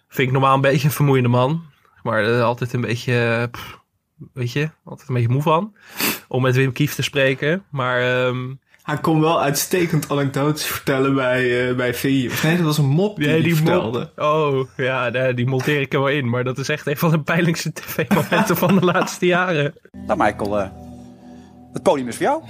Vind ik normaal een beetje een vermoeiende man. Maar eh, altijd een beetje, eh, pff, weet je, altijd een beetje moe van. Om met Wim Kief te spreken. Maar ehm, Hij kon wel uitstekend anekdotes vertellen bij, eh bij VI. Nee, dat was een mop die, nee, hij die vertelde. Oh, ja, nee, die monteer ik er wel in. Maar dat is echt een van de pijnlijkste tv-momenten van de laatste jaren. Nou, Michael, eh, het podium is voor jou.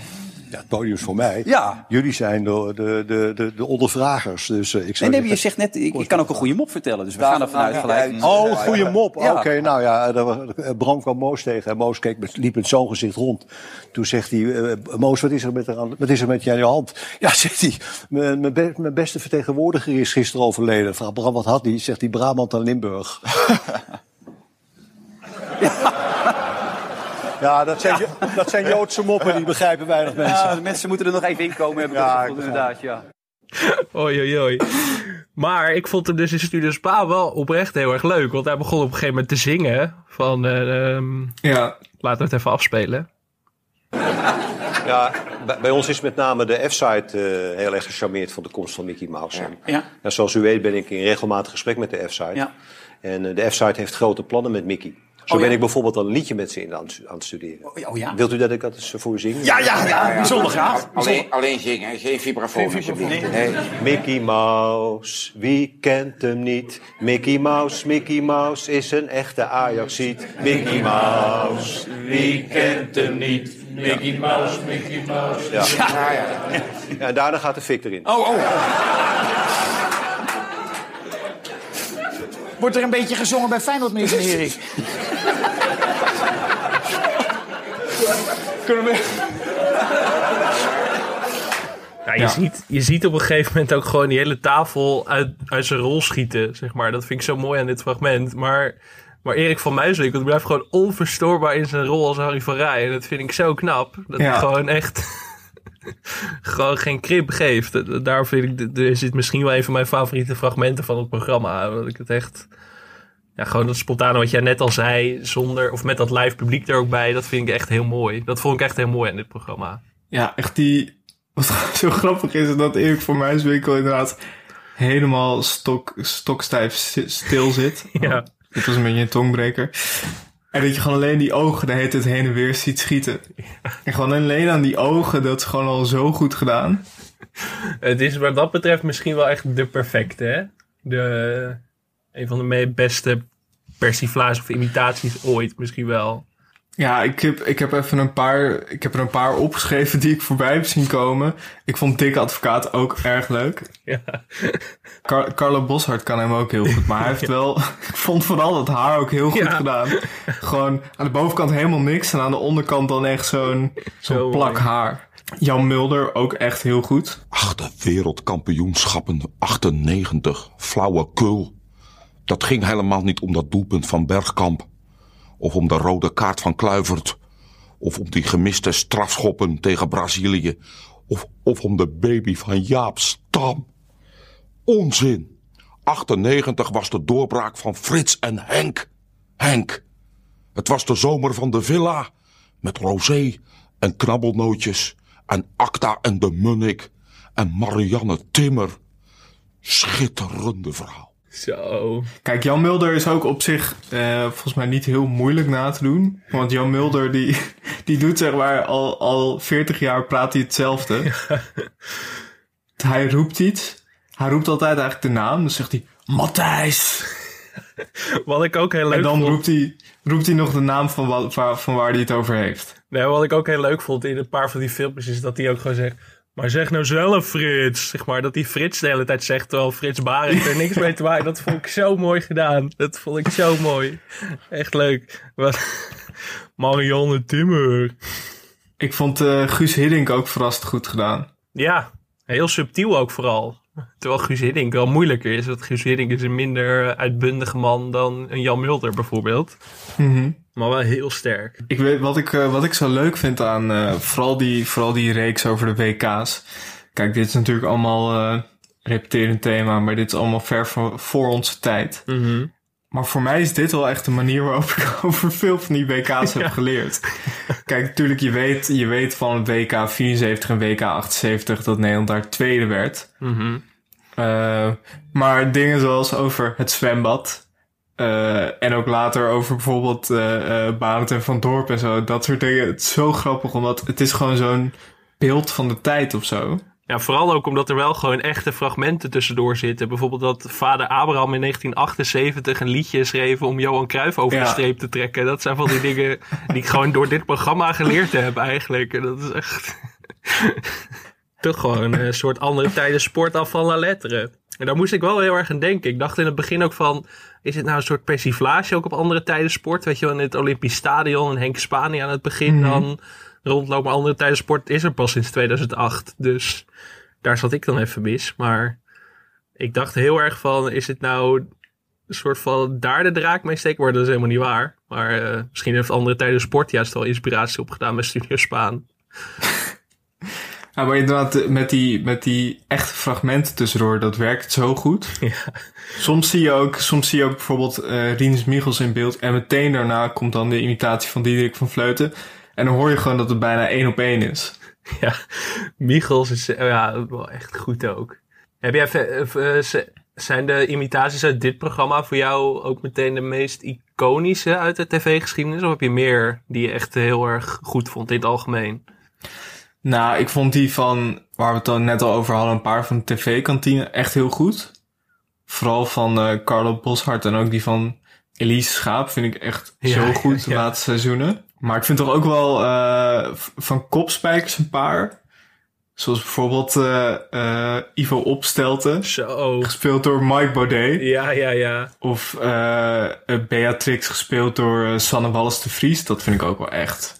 Ja, het podium is voor mij. Ja. Jullie zijn de, de, de, de, de ondervragers. Dus eh, ik Nee, zou nee, je zegt net, ik, ik kan ook een goede mop vertellen. Dus we gaan er vanuit gelijk. Oh, goede mop. Ja. Oké, nou ja, was- eh, Bram kwam Moos tegen. En Moos keek met, liep met zo'n gezicht rond. Toen zegt hij, eh, Moos, wat is, er met er aan, wat is er met je aan je hand? [LAUGHS] Ja, zegt hij, mijn, mijn, be- mijn beste vertegenwoordiger is gisteren overleden. Vraag Bram, wat had hij? Zegt hij, Brabant en Limburg. [LAUGHS] [LAUGHS] ja, dat zijn, dat zijn Joodse moppen, die begrijpen weinig mensen. Ja, de mensen moeten er nog even inkomen, heb ik Ja, ja, ik inderdaad, ja. Oei, oei, oei. Maar ik vond hem dus in Studio Spa wel oprecht heel erg leuk. Want hij begon op een gegeven moment te zingen. Van, eh, ehm, Ja, laten we het even afspelen. Ja, bij, ons is met name de F-site eh, heel erg gecharmeerd van de komst van Mickey Mouse. En, Ja. ja, zoals u weet ben ik in regelmatig gesprek met de F-site. Ja. En eh, de F-site heeft grote plannen met Mickey. Zo Oh, ja. ben ik bijvoorbeeld al een liedje met ze in aan, het- aan het studeren. Oh ja. Wilt u dat ik dat eens voor zing? Ja, ja, ja, bijzonder graag. Alleen, alleen zingen, geen vibrafoon. Nee. Mickey Mouse, wie kent hem niet? Mickey Mouse, Mickey Mouse is een echte Ajaxiet. Mickey Mouse, wie kent hem niet? Mickey Mouse, Mickey Mouse. Ja. Ja, ja. ja, en daarna gaat de fik erin. Oh, oh. Wordt er een beetje gezongen bij Feyenoord, meneer Van [LAUGHS] Kunnen we... Ja, je, Ja. Ziet, je ziet op een gegeven moment ook gewoon die hele tafel uit, uit zijn rol schieten, zeg maar. Dat vind ik zo mooi aan dit fragment. Maar, maar Erik van Muiswinkel die blijft gewoon onverstoorbaar in zijn rol als Harry van Rij. En dat vind ik zo knap. Dat Ja. hij gewoon echt [LAUGHS] gewoon geen krip geeft. Daar vind ik, er is dit misschien wel een van mijn favoriete fragmenten van het programma. Dat ik het echt... Ja, gewoon dat spontane wat jij net al zei, zonder, of met dat live publiek er ook bij, dat vind ik echt heel mooi. Dat vond ik echt heel mooi aan dit programma. ja, echt die... Wat [LAUGHS] zo grappig is, is dat Erik van Muiswinkel inderdaad helemaal stok, stokstijf sti- stil zit. [LAUGHS] Ja. Dit was een beetje een tongbreker. En dat je gewoon alleen die ogen de hele tijd heen en weer ziet schieten. En gewoon alleen aan die ogen, dat is gewoon al zo goed gedaan. [LAUGHS] Het is wat dat betreft misschien wel echt de perfecte, hè? De, een van de beste persiflages of imitaties ooit misschien wel. Ja, ik heb, ik heb even een paar, ik heb er een paar opgeschreven die ik voorbij heb zien komen. Ik vond Dick Advocaat ook erg leuk. [LAUGHS] Ja. Car Carlo Boshart kan hem ook heel goed, maar hij heeft [LAUGHS] wel, [LAUGHS] ik vond vooral het haar ook heel goed Ja. gedaan. Gewoon aan de bovenkant helemaal niks en aan de onderkant dan echt zo'n zo'n Zo plak mooi. haar. Jan Mulder ook echt heel goed. Achte wereldkampioenschappen 98. Flauwekul. Dat ging helemaal niet om dat doelpunt van Bergkamp. Of om de rode kaart van Kluivert. Of om die gemiste strafschoppen tegen Brazilië. Of, of om de baby van Jaap Stam. Onzin. 98 was de doorbraak van Frits en Henk. Henk. Het was de zomer van de villa. Met rosé en knabbelnootjes. En Acta en de Munnik. En Marianne Timmer. Schitterende verhaal. Zo. Kijk, Jan Mulder is ook op zich eh, volgens mij niet heel moeilijk na te doen. Want Jan Mulder die, [LAUGHS] die doet zeg maar al, al 40 jaar praat hij hetzelfde. Hij roept iets. Hij roept altijd eigenlijk de naam. Dan zegt hij Matthijs. Wat ik ook heel leuk En dan vond. roept hij, roept hij nog de naam van, van waar hij het over heeft. Nee, wat ik ook heel leuk vond in een paar van die filmpjes is dat hij ook gewoon zegt. Maar zeg nou zelf Frits. Zeg maar dat hij Frits de hele tijd zegt terwijl Frits Barend er niks mee te maken. Dat vond ik zo mooi gedaan. Dat vond ik zo mooi. Echt leuk. Wat... Marianne Timmer. Ik vond eh, Guus Hiddink ook verrast goed gedaan. Ja, heel subtiel ook vooral. Terwijl Guus Hiddink wel moeilijker is. Want Guus Hiddink is een minder uitbundige man dan een Jan Mulder bijvoorbeeld. Mhm. Maar wel heel sterk. Ik weet wat ik, eh, wat ik zo leuk vind aan eh, vooral, die, vooral die reeks over de WK's. Kijk, dit is natuurlijk allemaal eh repeterend thema, maar dit is allemaal ver voor, voor onze tijd. Mhm. Maar voor mij is dit wel echt de manier waarop ik [LAUGHS] over veel van die WK's heb [LAUGHS] geleerd. Kijk, natuurlijk, je weet, je weet van het WK 74 en WK 78 dat Nederland daar tweede werd. Mhm. Maar dingen zoals over het zwembad. Eh, en ook later over bijvoorbeeld eh Barend en Van Dorp en zo. Dat soort dingen. Het is zo grappig, omdat het is gewoon zo'n beeld van de tijd of zo. Ja, vooral ook omdat er wel gewoon echte fragmenten tussendoor zitten. Bijvoorbeeld dat vader Abraham in 1978 een liedje schreef om Johan Cruijff over de streep te trekken. Dat zijn van die dingen die ik gewoon door dit programma geleerd heb eigenlijk. En dat is echt [LAUGHS] toch gewoon een soort andere tijden sport af van la lettre. En daar moest ik wel heel erg aan denken. Ik dacht in het begin ook van, is het nou een soort persiflage ook op andere tijden sport? Weet je wel, in het Olympisch Stadion en Henk Spani aan het begin Mhm. dan rondlopen. Maar andere tijden sport is er pas sinds 2008. Dus daar zat ik dan even mis. Maar ik dacht heel erg van, is het nou een soort van daar de draak mee steken? Maar dat is helemaal niet waar. Maar eh, misschien heeft andere tijden sport juist wel inspiratie opgedaan met Studio Spaan. [LAUGHS] Ja, maar inderdaad, eh, met die, met die echte fragmenten tussendoor, dat werkt zo goed. Soms zie je ook, soms zie je ook bijvoorbeeld eh Rinus Michels in beeld. En meteen daarna komt dan de imitatie van Diederik van Vleuten. En dan hoor je gewoon dat het bijna één op één is. Ja, Michels is eh, ja, wel echt goed ook. Heb jij, zijn de imitaties uit dit programma voor jou ook meteen de meest iconische uit de tv-geschiedenis? Of heb je meer die je echt heel erg goed vond in het algemeen? Nou, ik vond die van, waar we het dan net al over hadden, een paar van de tv-kantine echt heel goed. Vooral van eh Carlo Boshart en ook die van Elise Schaap vind ik echt Ja, zo goed de ja. laatste seizoenen. Maar ik vind toch ook wel v- van Kopspijkers een paar. Zoals bijvoorbeeld eh, Ivo Opstelten. Zo. Gespeeld door Mike Baudet. Ja, ja, ja. Of eh, Beatrix gespeeld door Sanne Wallis de Vries. Dat vind ik ook wel echt,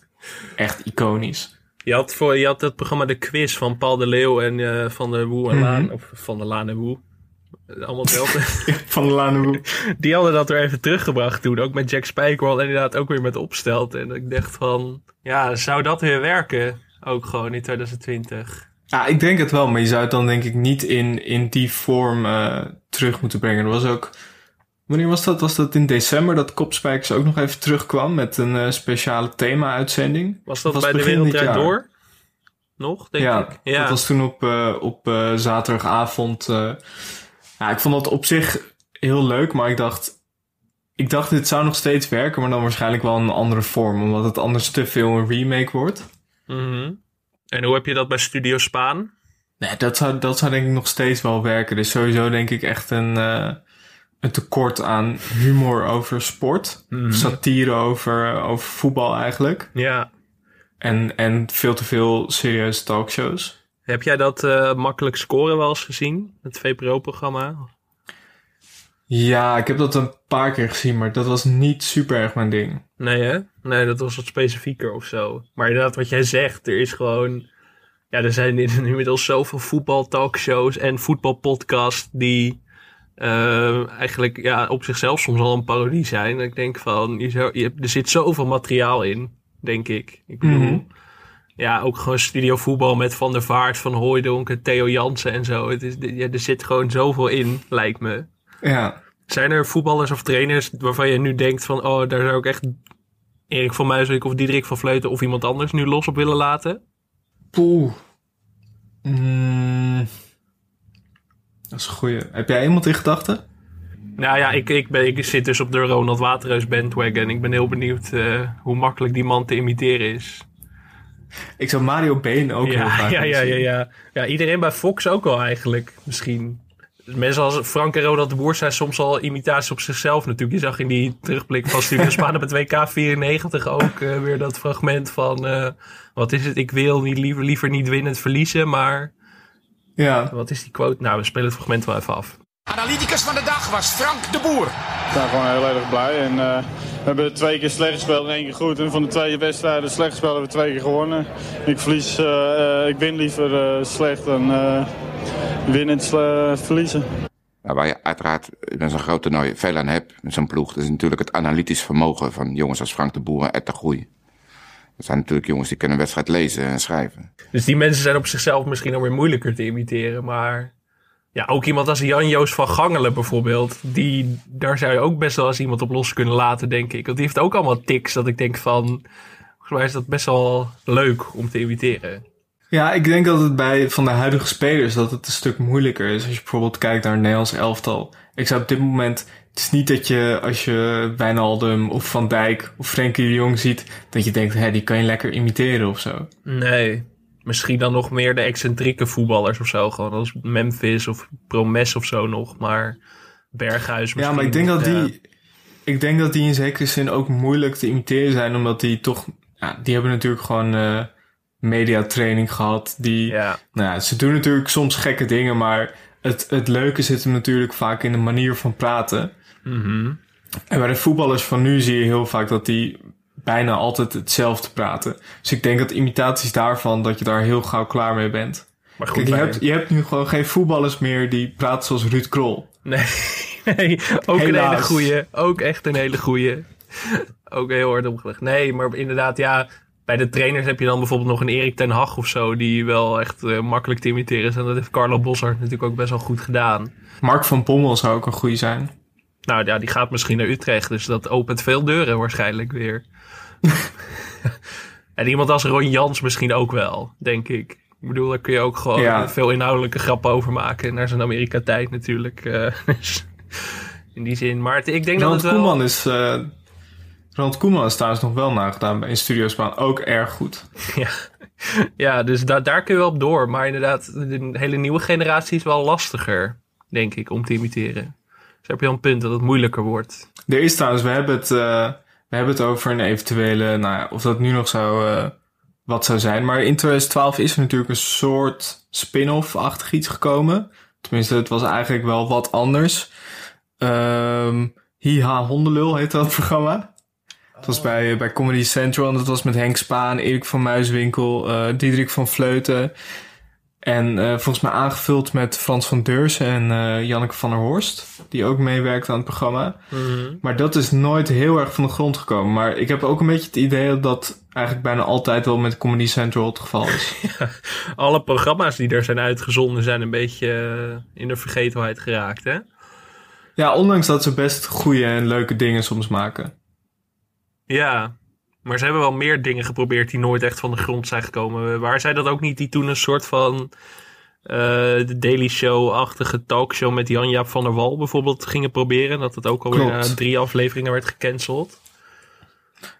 echt iconisch. Je had, voor, je had het programma De Quiz van Paul de Leeuw en eh, Van der Woe en Mhm. Laan. Of Van der Laan en Woe. Allemaal hetzelfde. [LAUGHS] [LAUGHS] Van de Laan Die hadden dat er even teruggebracht toen. Ook met Jack Spijkerwal en inderdaad ook weer met Opstelt. En ik dacht van, ja, zou dat weer werken? Ook gewoon in 2020. Ja, ik denk het wel, maar je zou het dan denk ik niet in, in die vorm eh, terug moeten brengen. Er was ook... Wanneer was dat? Was dat in december dat Kopspijkers ook nog even terugkwam met een eh, speciale thema-uitzending? Was dat bij De Wereld jaar? Door? Nog, denk ja, ik. Ja, dat was toen op, eh, op eh, zaterdagavond. ja, ik vond dat op zich heel leuk, maar ik dacht... ik dacht dit zou nog steeds werken, maar dan waarschijnlijk wel in een andere vorm. Omdat het anders te veel een remake wordt. Mhm. En hoe heb je dat bij Studio Spaan? Nee, dat zou, dat zou denk ik nog steeds wel werken. Dus sowieso denk ik echt een, een tekort aan humor over sport. Mhm. Satire over, over voetbal eigenlijk. Ja. En, en veel te veel serieuze talkshows. Heb jij dat eh, makkelijk scoren wel eens gezien? Het VPRO-programma? Ja, ik heb dat een paar keer gezien, maar dat was niet super erg mijn ding. Nee, hè? Nee, dat was wat specifieker of zo. Maar inderdaad, wat jij zegt, er is gewoon. Ja, er zijn [LAUGHS] inmiddels zoveel voetbaltalkshows en voetbalpodcasts die eh, eigenlijk ja, op zichzelf soms al een parodie zijn. Ik denk van, je zou, je, er zit zoveel materiaal in, denk ik. Ik bedoel, Mhm. ja, ook gewoon studio voetbal met Van der Vaart, Van Hooijdonk Theo Jansen en zo. Het is, ja, er zit gewoon zoveel in, lijkt me. Ja. Zijn er voetballers of trainers waarvan je nu denkt van... oh, daar zou ik echt Erik van Muiswijk of Diederik van Vleuten... of iemand anders nu los op willen laten? Poeh. Mm, dat is een goeie. Heb jij iemand in gedachten? Nou ja, ik, ik, ben, ik zit dus op de Ronald Waterreus bandwagon. Ik ben heel benieuwd eh, hoe makkelijk die man te imiteren is. Ik zou Mario Been ook heel graag ja, ja, ja, ja. ja, iedereen bij Fox ook wel eigenlijk, misschien. Mensen als Frank en Ronald de Boer zijn soms al imitaties op zichzelf natuurlijk. Je zag in die terugblik van Studio [LAUGHS] Spaan op het WK 94 ook eh, weer dat fragment van... eh, wat is het, ik wil niet, liever, liever niet winnend verliezen, maar... Ja. Wat is die quote? Nou, we spelen het fragment wel even af. Analyticus van de dag was Frank de Boer. Ik ben gewoon heel erg blij. En, eh, we hebben twee keer slecht gespeeld en één keer goed. En van de twee wedstrijden slecht gespeeld hebben we twee keer gewonnen. Ik, verlies, eh, eh, ik win liever eh, slecht dan eh winnen en sle- verliezen. Ja, waar je uiteraard met zo'n groot toernooi veel aan hebt, met zo'n ploeg, dat is natuurlijk het analytisch vermogen van jongens als Frank de Boer en Ed de Groei. Dat zijn natuurlijk jongens die kunnen wedstrijd lezen en schrijven. Dus die mensen zijn op zichzelf misschien alweer moeilijker te imiteren, maar... Ja, ook iemand als Jan-Joos van Gangelen bijvoorbeeld. Die, daar zou je ook best wel eens iemand op los kunnen laten, denk ik. Want die heeft ook allemaal tics dat ik denk van... Volgens mij is dat best wel leuk om te imiteren. Ja, ik denk dat het bij van de huidige spelers dat het een stuk moeilijker is. Als je bijvoorbeeld kijkt naar Nederlands elftal. Ik zou op dit moment. Het is niet dat je als je Wijnaldum of Van Dijk of Frenkie de Jong ziet. dat je denkt, hé, die kan je lekker imiteren of zo. Nee, misschien dan nog meer de excentrieke voetballers of zo. Gewoon als Memphis of Promes of zo nog. Maar Berghuis misschien. Ja, maar ik denk dat ja. die. Ik denk dat die in zekere zin ook moeilijk te imiteren zijn, omdat die toch. Ja, die hebben natuurlijk gewoon eh mediatraining gehad. Die, Ja. Nou ja, ze doen natuurlijk soms gekke dingen, maar het, het leuke zit hem natuurlijk vaak in de manier van praten. Mhm. En bij de voetballers van nu zie je heel vaak dat die bijna altijd hetzelfde praten. Dus ik denk dat imitaties daarvan, dat je daar heel gauw klaar mee bent. Maar goed, Kijk, je, hebt, je hebt nu gewoon geen voetballers meer die praten zoals Ruud Krol. Nee, [LAUGHS] nee ook een hele goeie. Ook echt een hele goeie. ook heel hard omgelegd. Nee, maar inderdaad, ja. Bij de trainers heb je dan bijvoorbeeld nog een Erik ten Hag of zo. Die wel echt eh, makkelijk te imiteren is. En dat heeft Carlo Bossart natuurlijk ook best wel goed gedaan. Mark van Pommel zou ook een goeie zijn. Nou ja, die gaat misschien naar Utrecht. Dus dat opent veel deuren waarschijnlijk weer. [LAUGHS] en iemand als Ron Jans misschien ook wel, denk ik. Ik bedoel, daar kun je ook gewoon Ja. veel inhoudelijke grappen over maken. Naar zijn Amerika-tijd natuurlijk. eh, [LAUGHS] in die zin. Maar ik denk dat het wel... Koeman is... eh Ronald Koeman is trouwens nog wel nagedaan in Studio's Baan. Ook erg goed. [LAUGHS] Ja, ja dus da daar kun je wel op door. Maar inderdaad, de hele nieuwe generatie is wel lastiger, denk ik, om te imiteren. Dus heb je al een punt dat het moeilijker wordt. Er is trouwens, we hebben het, eh, we hebben het over een eventuele, nou ja, of dat nu nog zou, eh, wat zou zijn. Maar in 2012 is er natuurlijk een soort spin-off-achtig iets gekomen. Tenminste, het was eigenlijk wel wat anders. Ehm Hiha Hondenlul heette dat programma. Het was bij, bij Comedy Central en dat was met Henk Spaan, Erik van Muiswinkel, eh Diederik van Vleuten. En eh, volgens mij aangevuld met Frans van Deursen en eh, Janneke van der Horst, die ook meewerkt aan het programma. Maar dat is nooit heel erg van de grond gekomen. Maar ik heb ook een beetje het idee dat dat eigenlijk bijna altijd wel met Comedy Central het geval is. [LAUGHS] Alle programma's die er zijn uitgezonden zijn een beetje in de vergetelheid geraakt, hè? ja, ondanks dat ze best goede en leuke dingen soms maken. Ja, maar ze hebben wel meer dingen geprobeerd die nooit echt van de grond zijn gekomen. Waar zij dat ook niet, die toen een soort van eh, de Daily Show-achtige talkshow met Jan-Jaap van der Wal bijvoorbeeld gingen proberen. Dat het ook alweer na drie afleveringen werd gecanceld.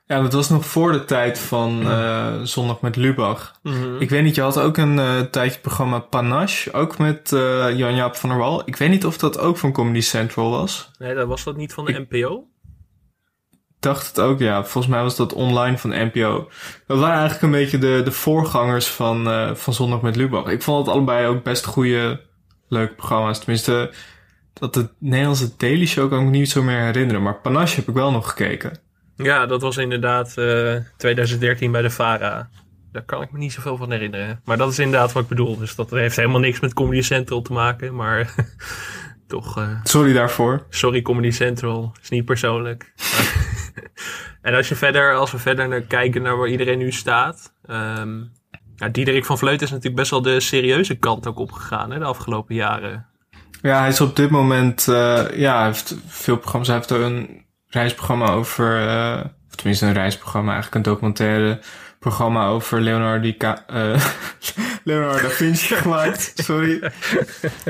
Ja, dat was nog voor de tijd van eh, Zondag met Lubach. Mhm. Ik weet niet, je had ook een eh, tijdje programma Panache, ook met eh, Jan-Jaap van der Wal. Ik weet niet of dat ook van Comedy Central was. Nee, dat was dat niet van de NPO? Dacht het ook, ja. Volgens mij was dat online van NPO. Dat waren eigenlijk een beetje de, de voorgangers van, eh, van Zondag met Lubach. Ik vond het allebei ook best goede, leuke programma's. Tenminste, dat de Nederlandse Daily Show kan ik me niet zo meer herinneren. Maar Panache heb ik wel nog gekeken. Ja, dat was inderdaad eh 2013 bij de VARA. Daar kan ik me niet zoveel van herinneren. Maar dat is inderdaad wat ik bedoel. Dus dat heeft helemaal niks met Comedy Central te maken. Maar [LAUGHS] toch... eh, Sorry daarvoor. Sorry Comedy Central. Is niet persoonlijk. [LAUGHS] [LAUGHS] en als, je verder, als we verder naar kijken naar waar iedereen nu staat. ehm ja, Diederik van Vleuten is natuurlijk best wel de serieuze kant ook opgegaan hè, de afgelopen jaren. Ja, hij is op dit moment, eh, ja, hij heeft veel programma's. Hij heeft ook een reisprogramma over, eh, of tenminste een reisprogramma, eigenlijk een documentaire programma over Leonardo, Dica, eh, [LAUGHS] Leonardo da Vinci [LAUGHS] gemaakt. Sorry.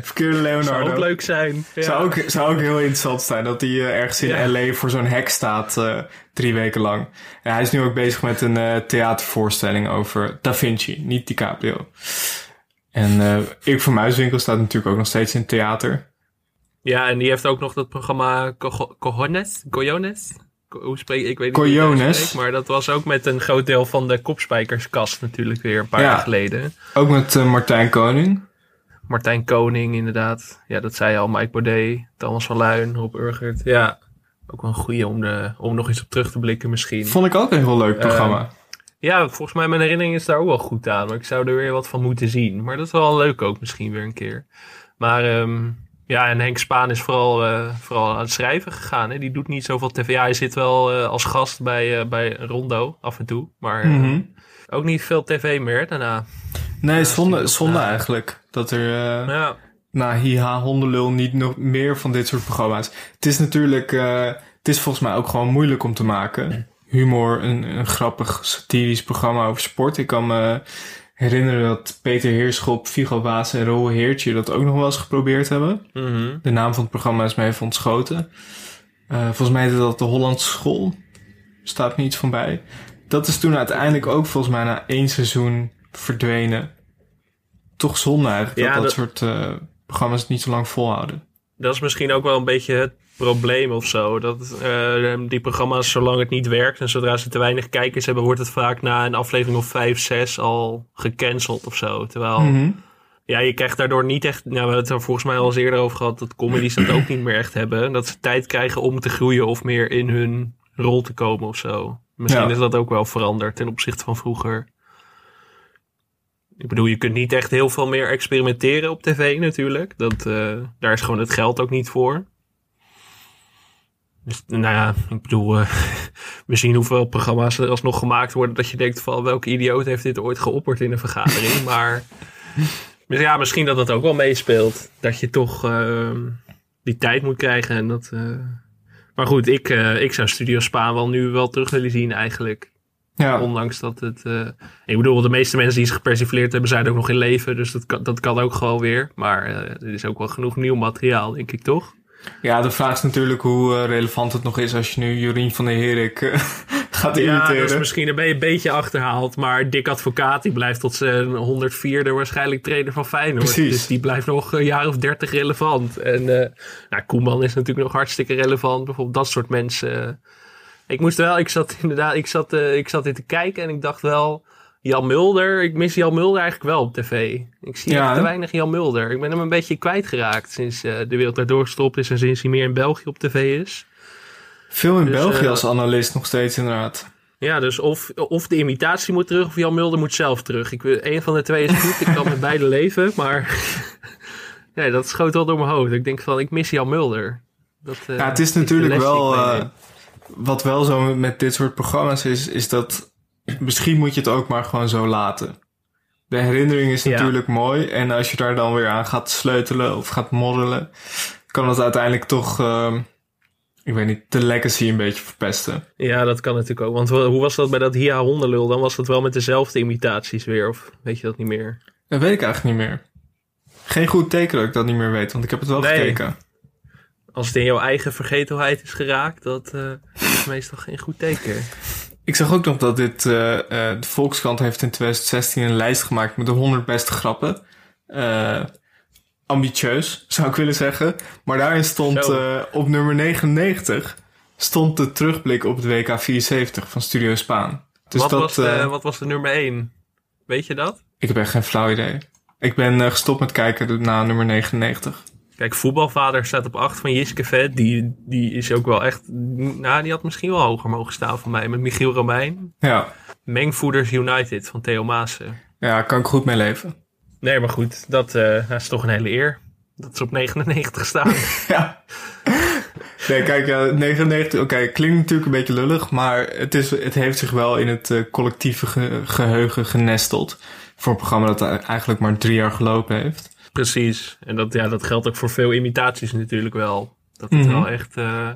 Verkeerde Leonardo. Zou ook leuk zijn. Ja. Zou, ook, zou ook heel interessant zijn dat hij eh, ergens in Ja. LA voor zo'n hek staat eh, drie weken lang. En hij is nu ook bezig met een eh, theatervoorstelling over Da Vinci, niet DiCaprio. En eh ik van Muiswinkel staat natuurlijk ook nog steeds in theater. Ja, en die heeft ook nog dat programma Co- Cojones. Cojones? Hoe spreek ik? weet niet Maar dat was ook met een groot deel van de kopspijkerskast natuurlijk weer een paar Ja. jaar geleden. Ook met eh, Martijn Koning. Martijn Koning inderdaad. Ja, dat zei al. Mike Baudet, Thomas van Luijn, Rob Urgert. Ja, ook wel een goeie om, de, om nog eens op terug te blikken misschien. Vond ik ook een heel leuk programma. Eh, ja, volgens mij mijn herinnering is daar ook wel goed aan. Maar ik zou er weer wat van moeten zien. Maar dat is wel leuk ook misschien weer een keer. Maar ehm, ja, en Henk Spaan is vooral, eh, vooral aan het schrijven gegaan. Hè? Die doet niet zoveel tv. Ja, hij zit wel eh, als gast bij, eh, bij Rondo af en toe. Maar Mhm. ook niet veel tv meer daarna. Nee, zonde, zonde eigenlijk. Dat er Ja. na Hiha Hondenlul niet nog meer van dit soort programma's. Het is natuurlijk, het is volgens mij ook gewoon moeilijk om te maken. Humor, een, een grappig satirisch programma over sport. Ik kan me herinneren dat Peter Heerschop, Vigo Waas en Roel Heertje dat ook nog wel eens geprobeerd hebben. Mhm. De naam van het programma is me even ontschoten. Eh, volgens mij heette dat de Hollandse School. Staat me iets van bij. Dat is toen uiteindelijk ook volgens mij na één seizoen verdwenen. Toch zonde eigenlijk Ja, dat dat, dat- soort eh, programma's het niet zo lang volhouden. Dat is misschien ook wel een beetje het probleem of zo. Dat eh, die programma's, zolang het niet werkt en zodra ze te weinig kijkers hebben, wordt het vaak na een aflevering of vijf, zes al gecanceld of zo. Terwijl, Mhm. ja, je krijgt daardoor niet echt. Nou, we hebben het er volgens mij al eens eerder over gehad dat comedies dat ook niet meer echt hebben. Dat ze tijd krijgen om te groeien of meer in hun rol te komen of zo. Misschien Ja. is dat ook wel veranderd ten opzichte van vroeger. Ik bedoel, je kunt niet echt heel veel meer experimenteren op tv natuurlijk. Dat, eh, daar is gewoon het geld ook niet voor. Dus, nou ja, ik bedoel, eh, [LAUGHS] we zien hoeveel programma's er alsnog gemaakt worden... dat je denkt van, welke idioot heeft dit ooit geopperd in een vergadering? [LAUGHS] maar dus ja, misschien dat dat ook wel meespeelt. Dat je toch eh, die tijd moet krijgen. En dat, eh, Maar goed, ik, eh, ik zou Studio Spa wel nu wel terug willen zien eigenlijk. Ja. Ondanks dat het... ik bedoel, de meeste mensen die ze gepersifleerd hebben zijn ook nog in leven. Dus dat kan, dat kan ook gewoon weer. Maar er is ook wel genoeg nieuw materiaal, denk ik toch? Ja, de vraag is natuurlijk hoe eh, relevant het nog is als je nu Jorien van der Herik eh, [LAUGHS] gaat Ja, imiteren. dus misschien een, be- een beetje achterhaald. Maar Dick Advocaat, die blijft tot zijn 104e waarschijnlijk trainer van Feyenoord. Precies. Dus die blijft nog een jaar of 30 relevant. En eh nou, Koeman is natuurlijk nog hartstikke relevant. Bijvoorbeeld dat soort mensen. Ik moest wel, ik zat inderdaad, ik zat, eh, ik zat in te kijken en ik dacht wel... Jan Mulder, ik mis Jan Mulder eigenlijk wel op tv. Ik zie Ja, echt te weinig Jan Mulder. Ik ben hem een beetje kwijtgeraakt sinds eh, de wereld daardoor gestopt is... en sinds hij meer in België op tv is. Veel in Dus, België eh, als analist nog steeds inderdaad. Ja, dus of, of de imitatie moet terug of Jan Mulder moet zelf terug. Ik, wil- een van de twee is goed. Ik kan met beide [LAUGHS] leven, maar [LAUGHS] ja, dat schoot wel door mijn hoofd. Ik denk van, ik mis Jan Mulder. Dat, eh, ja, het is natuurlijk wel... eh, wat wel zo met dit soort programma's is, is dat... Misschien moet je het ook maar gewoon zo laten. De herinnering is Ja. natuurlijk mooi. En als je daar dan weer aan gaat sleutelen of gaat moddelen... kan het uiteindelijk toch... ehm, ik weet niet, de legacy een beetje verpesten. Ja, dat kan natuurlijk ook. Want hoe was dat bij dat Hia hondenlul? Dan was dat wel met dezelfde imitaties weer, of weet je dat niet meer? Dat weet ik eigenlijk niet meer. Geen goed teken dat ik dat niet meer weet, want ik heb het wel Nee. gekeken. Als het in jouw eigen vergetelheid is geraakt, dat eh, is meestal geen goed teken. Ik zag ook nog dat dit, eh, eh, de Volkskrant heeft in 2016 een lijst gemaakt met de 100 beste grappen. Eh, ambitieus, zou ik willen zeggen. Maar daarin stond op nummer 99 stond de terugblik op het WK 74 van Studio Spaan. Dus wat, dat, was de, wat was de nummer 1? Weet je dat? ik heb echt geen flauw idee. Ik ben gestopt met kijken na nummer 99. Kijk, voetbalvader staat op 8 van Jiske Vet. Die, die is ook wel echt... Nou, die had misschien wel hoger mogen staan van mij. Met Michiel Romein. Ja, Mengvoeders United van Theo Maassen. ja kan ik goed mee leven. Nee, maar goed. Dat, eh, dat is toch een hele eer. Dat is op 99 staan. [LAUGHS] Ja. Nee, kijk, eh, 99, oké, klinkt natuurlijk een beetje lullig, maar het, is, het heeft zich wel in het eh, collectieve ge- geheugen genesteld. Voor een programma dat eigenlijk maar drie jaar gelopen heeft. Precies. En dat, ja, dat geldt ook voor veel imitaties natuurlijk wel. Dat het Mhm. wel echt... eh,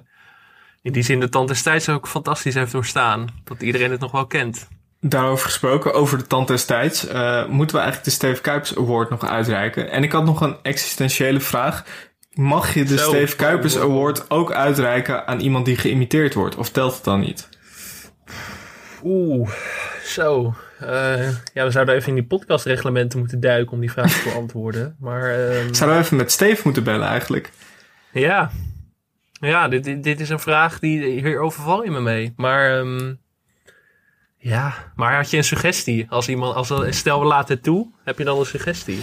in die zin de tand des tijds ook fantastisch heeft doorstaan. Dat iedereen het nog wel kent. Daarover gesproken, over de tand des tijds, eh, moeten we eigenlijk de Steve Kuipers Award nog uitreiken. En ik had nog een existentiële vraag. Mag je de Zo. Steve Kuipers Award ook uitreiken aan iemand die geïmiteerd wordt? Of telt het dan niet? Oeh, zo. Eh, ja, we zouden even in die podcastreglementen moeten duiken om die vraag te beantwoorden. [LAUGHS] Maar ehm, Zouden we even met Steve moeten bellen eigenlijk? ja, ja dit, dit, dit is een vraag die hier overval je me mee. Maar ehm, ja, maar had je een suggestie? Als iemand, als, stel we laten het toe, heb je dan een suggestie?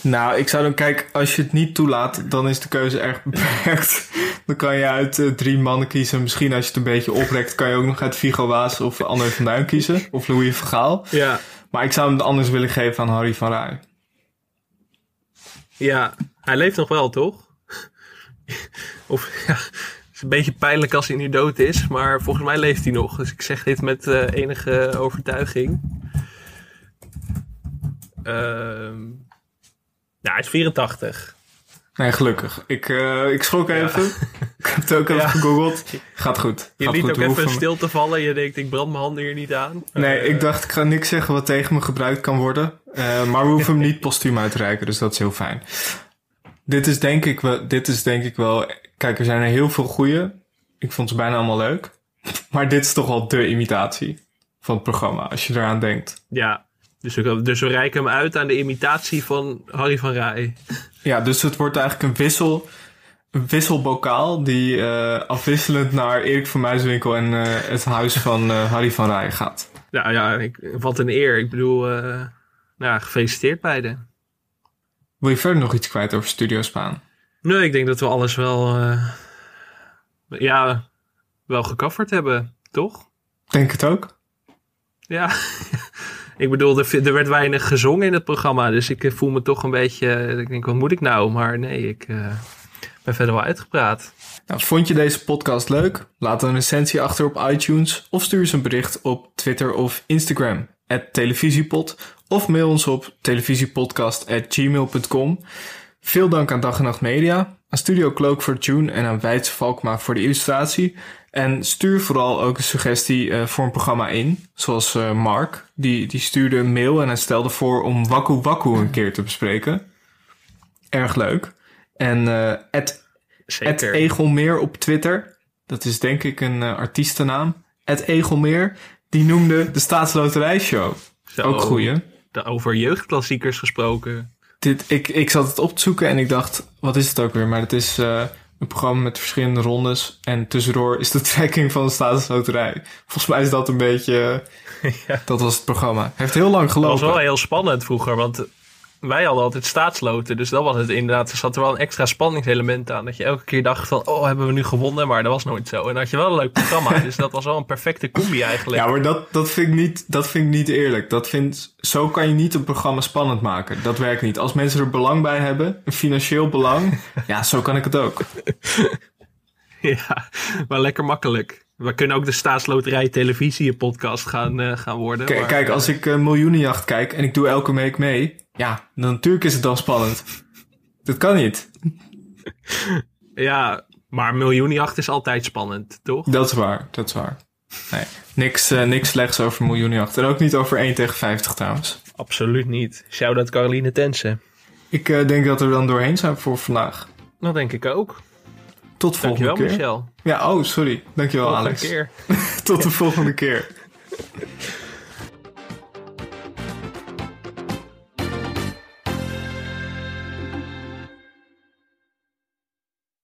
Nou, ik zou dan kijken, als je het niet toelaat, dan is de keuze erg beperkt. [LAUGHS] Dan kan je uit eh, drie mannen kiezen. Misschien als je het een beetje oprekt, kan je ook nog uit Vigo Waas of André van Duin kiezen. Of Louis van Gaal. Ja. Maar ik zou hem anders willen geven aan Harry van Rij. Ja, hij leeft nog wel, toch? [LAUGHS] of ja, is een beetje pijnlijk als hij nu dood is, maar volgens mij leeft hij nog. Dus ik zeg dit met eh, enige overtuiging. Ehm nou, hij is 84. Nee, gelukkig. Ik, eh, ik schrok even. [LAUGHS] ik heb het ook even Ja. gegoogeld. Gaat goed. Je Gaat liet goed. ook even stil te vallen. Je denkt, ik brand mijn handen hier niet aan. Nee, Eh, ik dacht, ik ga niks zeggen wat tegen me gebruikt kan worden. Eh, maar we hoeven hem [LAUGHS] niet postuum uit te reiken, dus dat is heel fijn. Dit is denk ik wel, dit is denk ik wel, kijk, er zijn er heel veel goeie. Ik vond ze bijna allemaal leuk. [LAUGHS] Maar dit is toch wel de imitatie van het programma, als je eraan denkt. Ja, dus we, dus we reiken hem uit aan de imitatie van Harry van Rij. Ja, dus het wordt eigenlijk een wissel, een wisselbokaal die eh, afwisselend naar Erik van Muiswinkel en eh, het huis van eh, Harry van Rij gaat. Nou ja, ik, wat een eer. Ik bedoel, nou, gefeliciteerd beiden. Wil je verder nog iets kwijt over Studio Spaan? Nee, ik denk dat we alles wel, eh, ja, wel gecoverd hebben, toch? Denk het ook. Ja, [LAUGHS] ik bedoel, er, er werd weinig gezongen in het programma, dus ik eh, voel me toch een beetje, eh, ik denk, wat moet ik nou? Maar nee, ik ben verder wel uitgepraat. Nou, vond je deze podcast leuk? Laat een recensie achter op iTunes of stuur eens een bericht op Twitter of Instagram. televisiepod of mail ons op televisiepodcast.gmail.com. Veel dank aan Dag en Nacht Media, aan Studio Cloak voor June en aan Weidse Valkma voor de illustratie. En stuur vooral ook een suggestie eh, voor een programma in, zoals eh, Mark. Die, die stuurde een mail en hij stelde voor om Waku Waku een keer te bespreken. Erg leuk. En eh Ed Zeker. Egelmeer op Twitter, dat is denk ik een eh, artiestennaam. Ed Egelmeer, die noemde de Staatsloterijshow. Zo, Ook goeie. Over jeugdklassiekers gesproken. Dit, ik, ik zat het op te zoeken en ik dacht, wat is het ook weer? Maar het is eh, een programma met verschillende rondes. En tussendoor is de [LAUGHS] trekking van de Staatsloterij. Volgens mij is dat een beetje... [LAUGHS] Dat was het programma. Heeft heel lang gelopen. was wel heel spannend vroeger, want wij hadden altijd staatsloten. Dus dat was het inderdaad. Er zat er wel een extra spanningselement aan. Dat je elke keer dacht van, oh, hebben we nu gewonnen? Maar dat was nooit zo. En dan had je wel een leuk programma. [LAUGHS] dus dat was wel een perfecte combi eigenlijk. Ja, maar dat, dat, vind ik niet, dat vind ik niet eerlijk. Dat vind, zo kan je niet een programma spannend maken. Dat werkt niet. Als mensen er belang bij hebben, een financieel belang, [LAUGHS] ja, zo kan ik het ook. [LAUGHS] Ja, maar lekker makkelijk. We kunnen ook de staatsloterij televisie podcast gaan, eh, gaan worden. Kijk, maar, kijk, eh, als ik uh, Miljoenenjacht kijk en ik doe elke week mee, ja, dan natuurlijk is het dan spannend. Dat kan niet. [LAUGHS] Ja, maar miljoenenjacht is altijd spannend, toch? Dat is waar, dat is waar. Nee, niks, uh, niks slechts over Miljoenenjacht. En ook niet over 1 tegen 50 trouwens. Absoluut niet. Shout-out Caroline Tensen. Ik eh, denk dat we er dan doorheen zijn voor vandaag. Dat denk ik ook. Tot volgende Dankjewel. Michel. Ja, oh, sorry. Dankjewel, Alex. [LAUGHS] Tot de volgende keer. [LAUGHS]